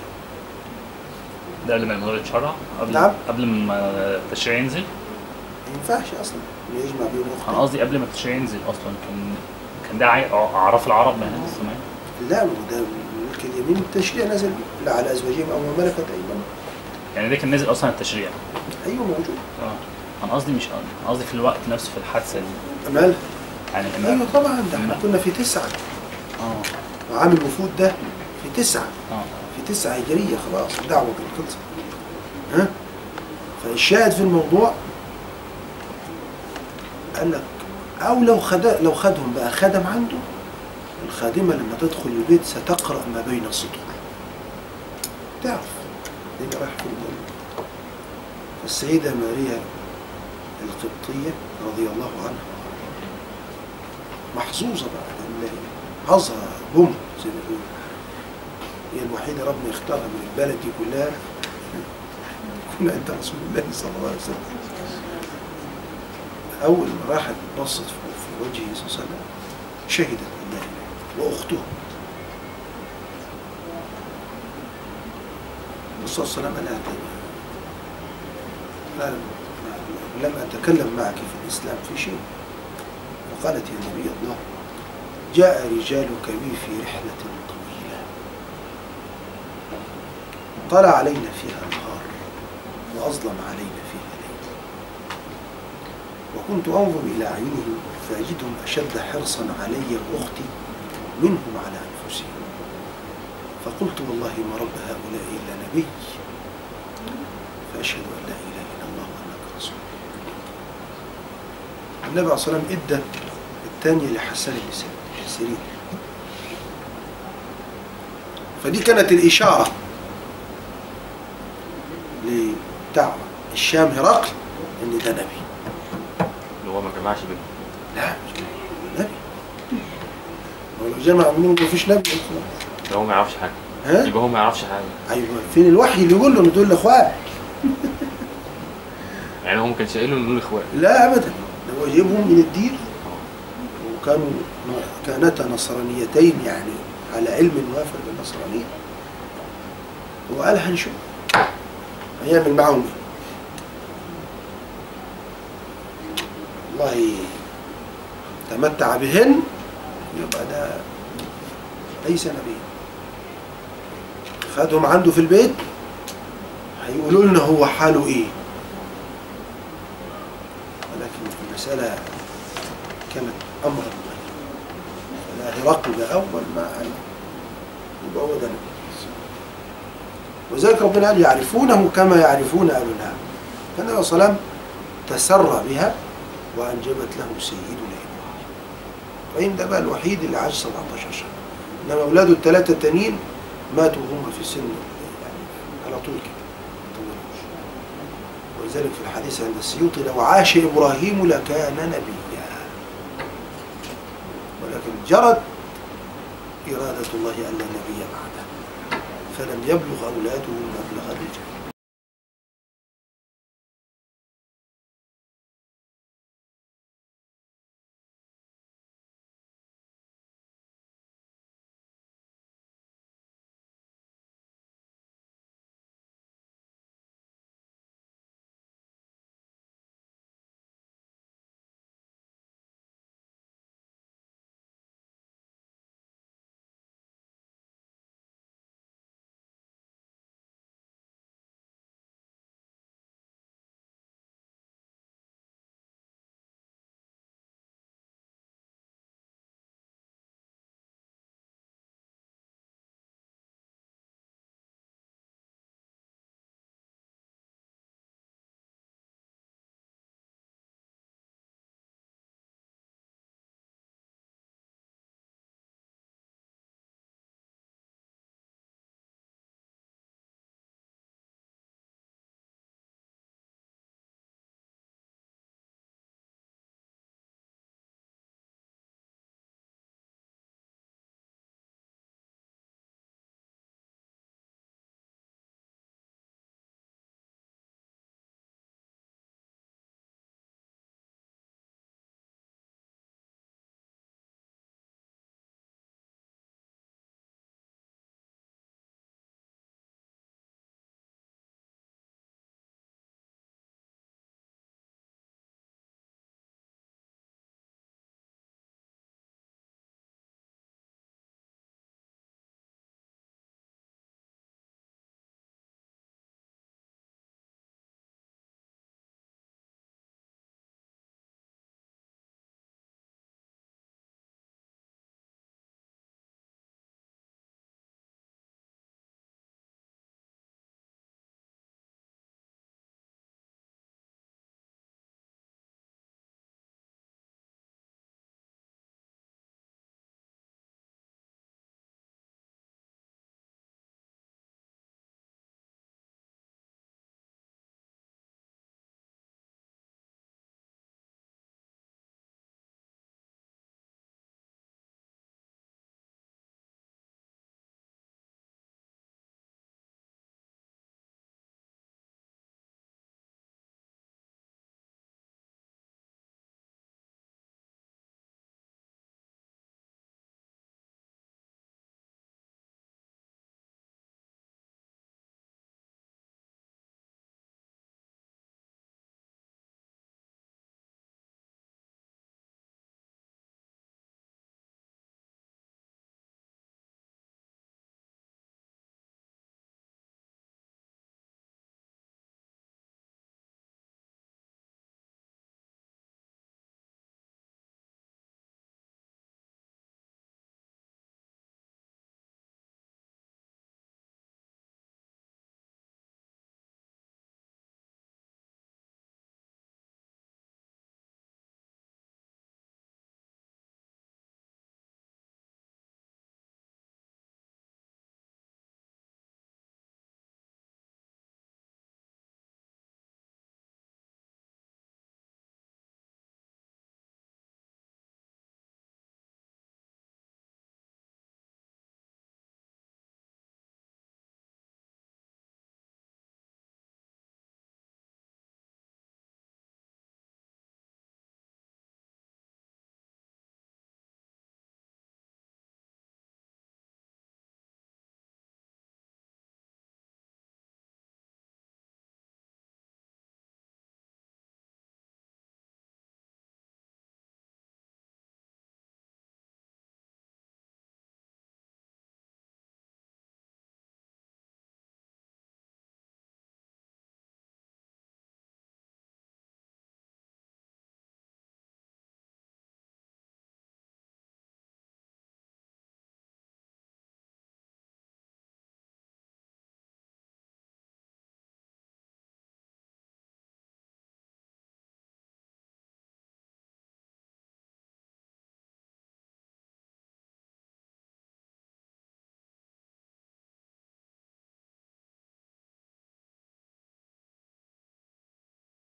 ده قبل ما الموضوع يتشرع قبل نعم. قبل ما التشريع ينزل؟ ما ينفعش أصلا. يجمع بين أنا قصدي قبل ما التشريع ينزل أصلا كان كان ده اعراف العرب من هذا الزمان لا ما هو ده ملك اليمين التشريع نزل لا على أزواجهم أو ما ملكت ايمانهم يعني ده كان نازل أصلا التشريع؟ أيوه موجود. آه. أنا قصدي مش أنا قصدي في الوقت نفسه في الحادثة دي. مال يعني أيوه طبعا ده إحنا. كنا في تسعة. آه. وعام الوفود ده في تسعة. آه. في تسعة هجرية خلاص الدعوة كانت خلصت. ها؟ فالشاهد في الموضوع قال لك أو لو خد لو خدهم بقى خدم عنده الخادمة لما تدخل البيت ستقرأ ما بين السطور تعرف دي رايح فين ده. فالسيده ماريا القبطية رضي الله عنها. محظوظة بقى لأن حظها بوم زي ما بيقولوا. هي الوحيدة ربنا يختارها من البلد دي كلها. (laughs) تكون عند رسول الله صلى الله عليه وسلم. أول ما راحت بصت في وجهه صلى الله عليه وسلم شهدت إله وأخته. الرسول صلى الله عليه وسلم لا لم أتكلم معك في الإسلام في شيء. فقالت يا نبي الله جاء رجالك بي في رحلة طويلة. طلع علينا فيها نهار وأظلم علينا فيها وكنت أنظر إلى أعينهم فأجدهم أشد حرصا علي وأختي منهم على أنفسهم. فقلت والله ما رب هؤلاء إلا نبي. فأشهد أن لا إله إلا الله وأنك رسول الله. النبي عليه الصلاة والسلام إدى الثانية لحسان بن سيرين. فدي كانت الإشارة لبتاع الشام هرقل إن ده نبي. ما جمعش بينهم. لا مش نبي. هو لو جمع منهم مفيش نبي خلاص ده هو ما يعرفش حاجة. ها؟ يبقى هو ما يعرفش حاجة. أيوه فين الوحي اللي يقول له ان دول اخوات (laughs) يعني هو ما كانش قايل له ان دول اخوات لا ابدا. ده هو جايبهم من الدين. وكانوا كانتا نصرانيتين يعني على علم وافر بالنصرانية. وقال هنشوف. هيعمل معاهم إيه؟ والله تمتع بهن يبقى ده ليس نبيا. خدهم عنده في البيت هيقولوا لنا هو حاله إيه. ولكن المسألة كانت أمرا فلا هرقل ده أول ما علم يبقى هو ده نبي. وذلك ربنا قال يعرفونه كما يعرفون أبناءهم فالنبي صلى الله عليه وسلم تسرى بها. وأنجبت له سيدنا إبراهيم. إبراهيم ده بقى الوحيد اللي عاش 17 سنة. إنما أولاده الثلاثة التانيين ماتوا هم في سن يعني على طول كده. ولذلك في الحديث عند السيوطي لو عاش إبراهيم لكان نبيا. ولكن جرت إرادة الله أن لا نبي بعده فلم يبلغ أولاده مبلغ الرجال.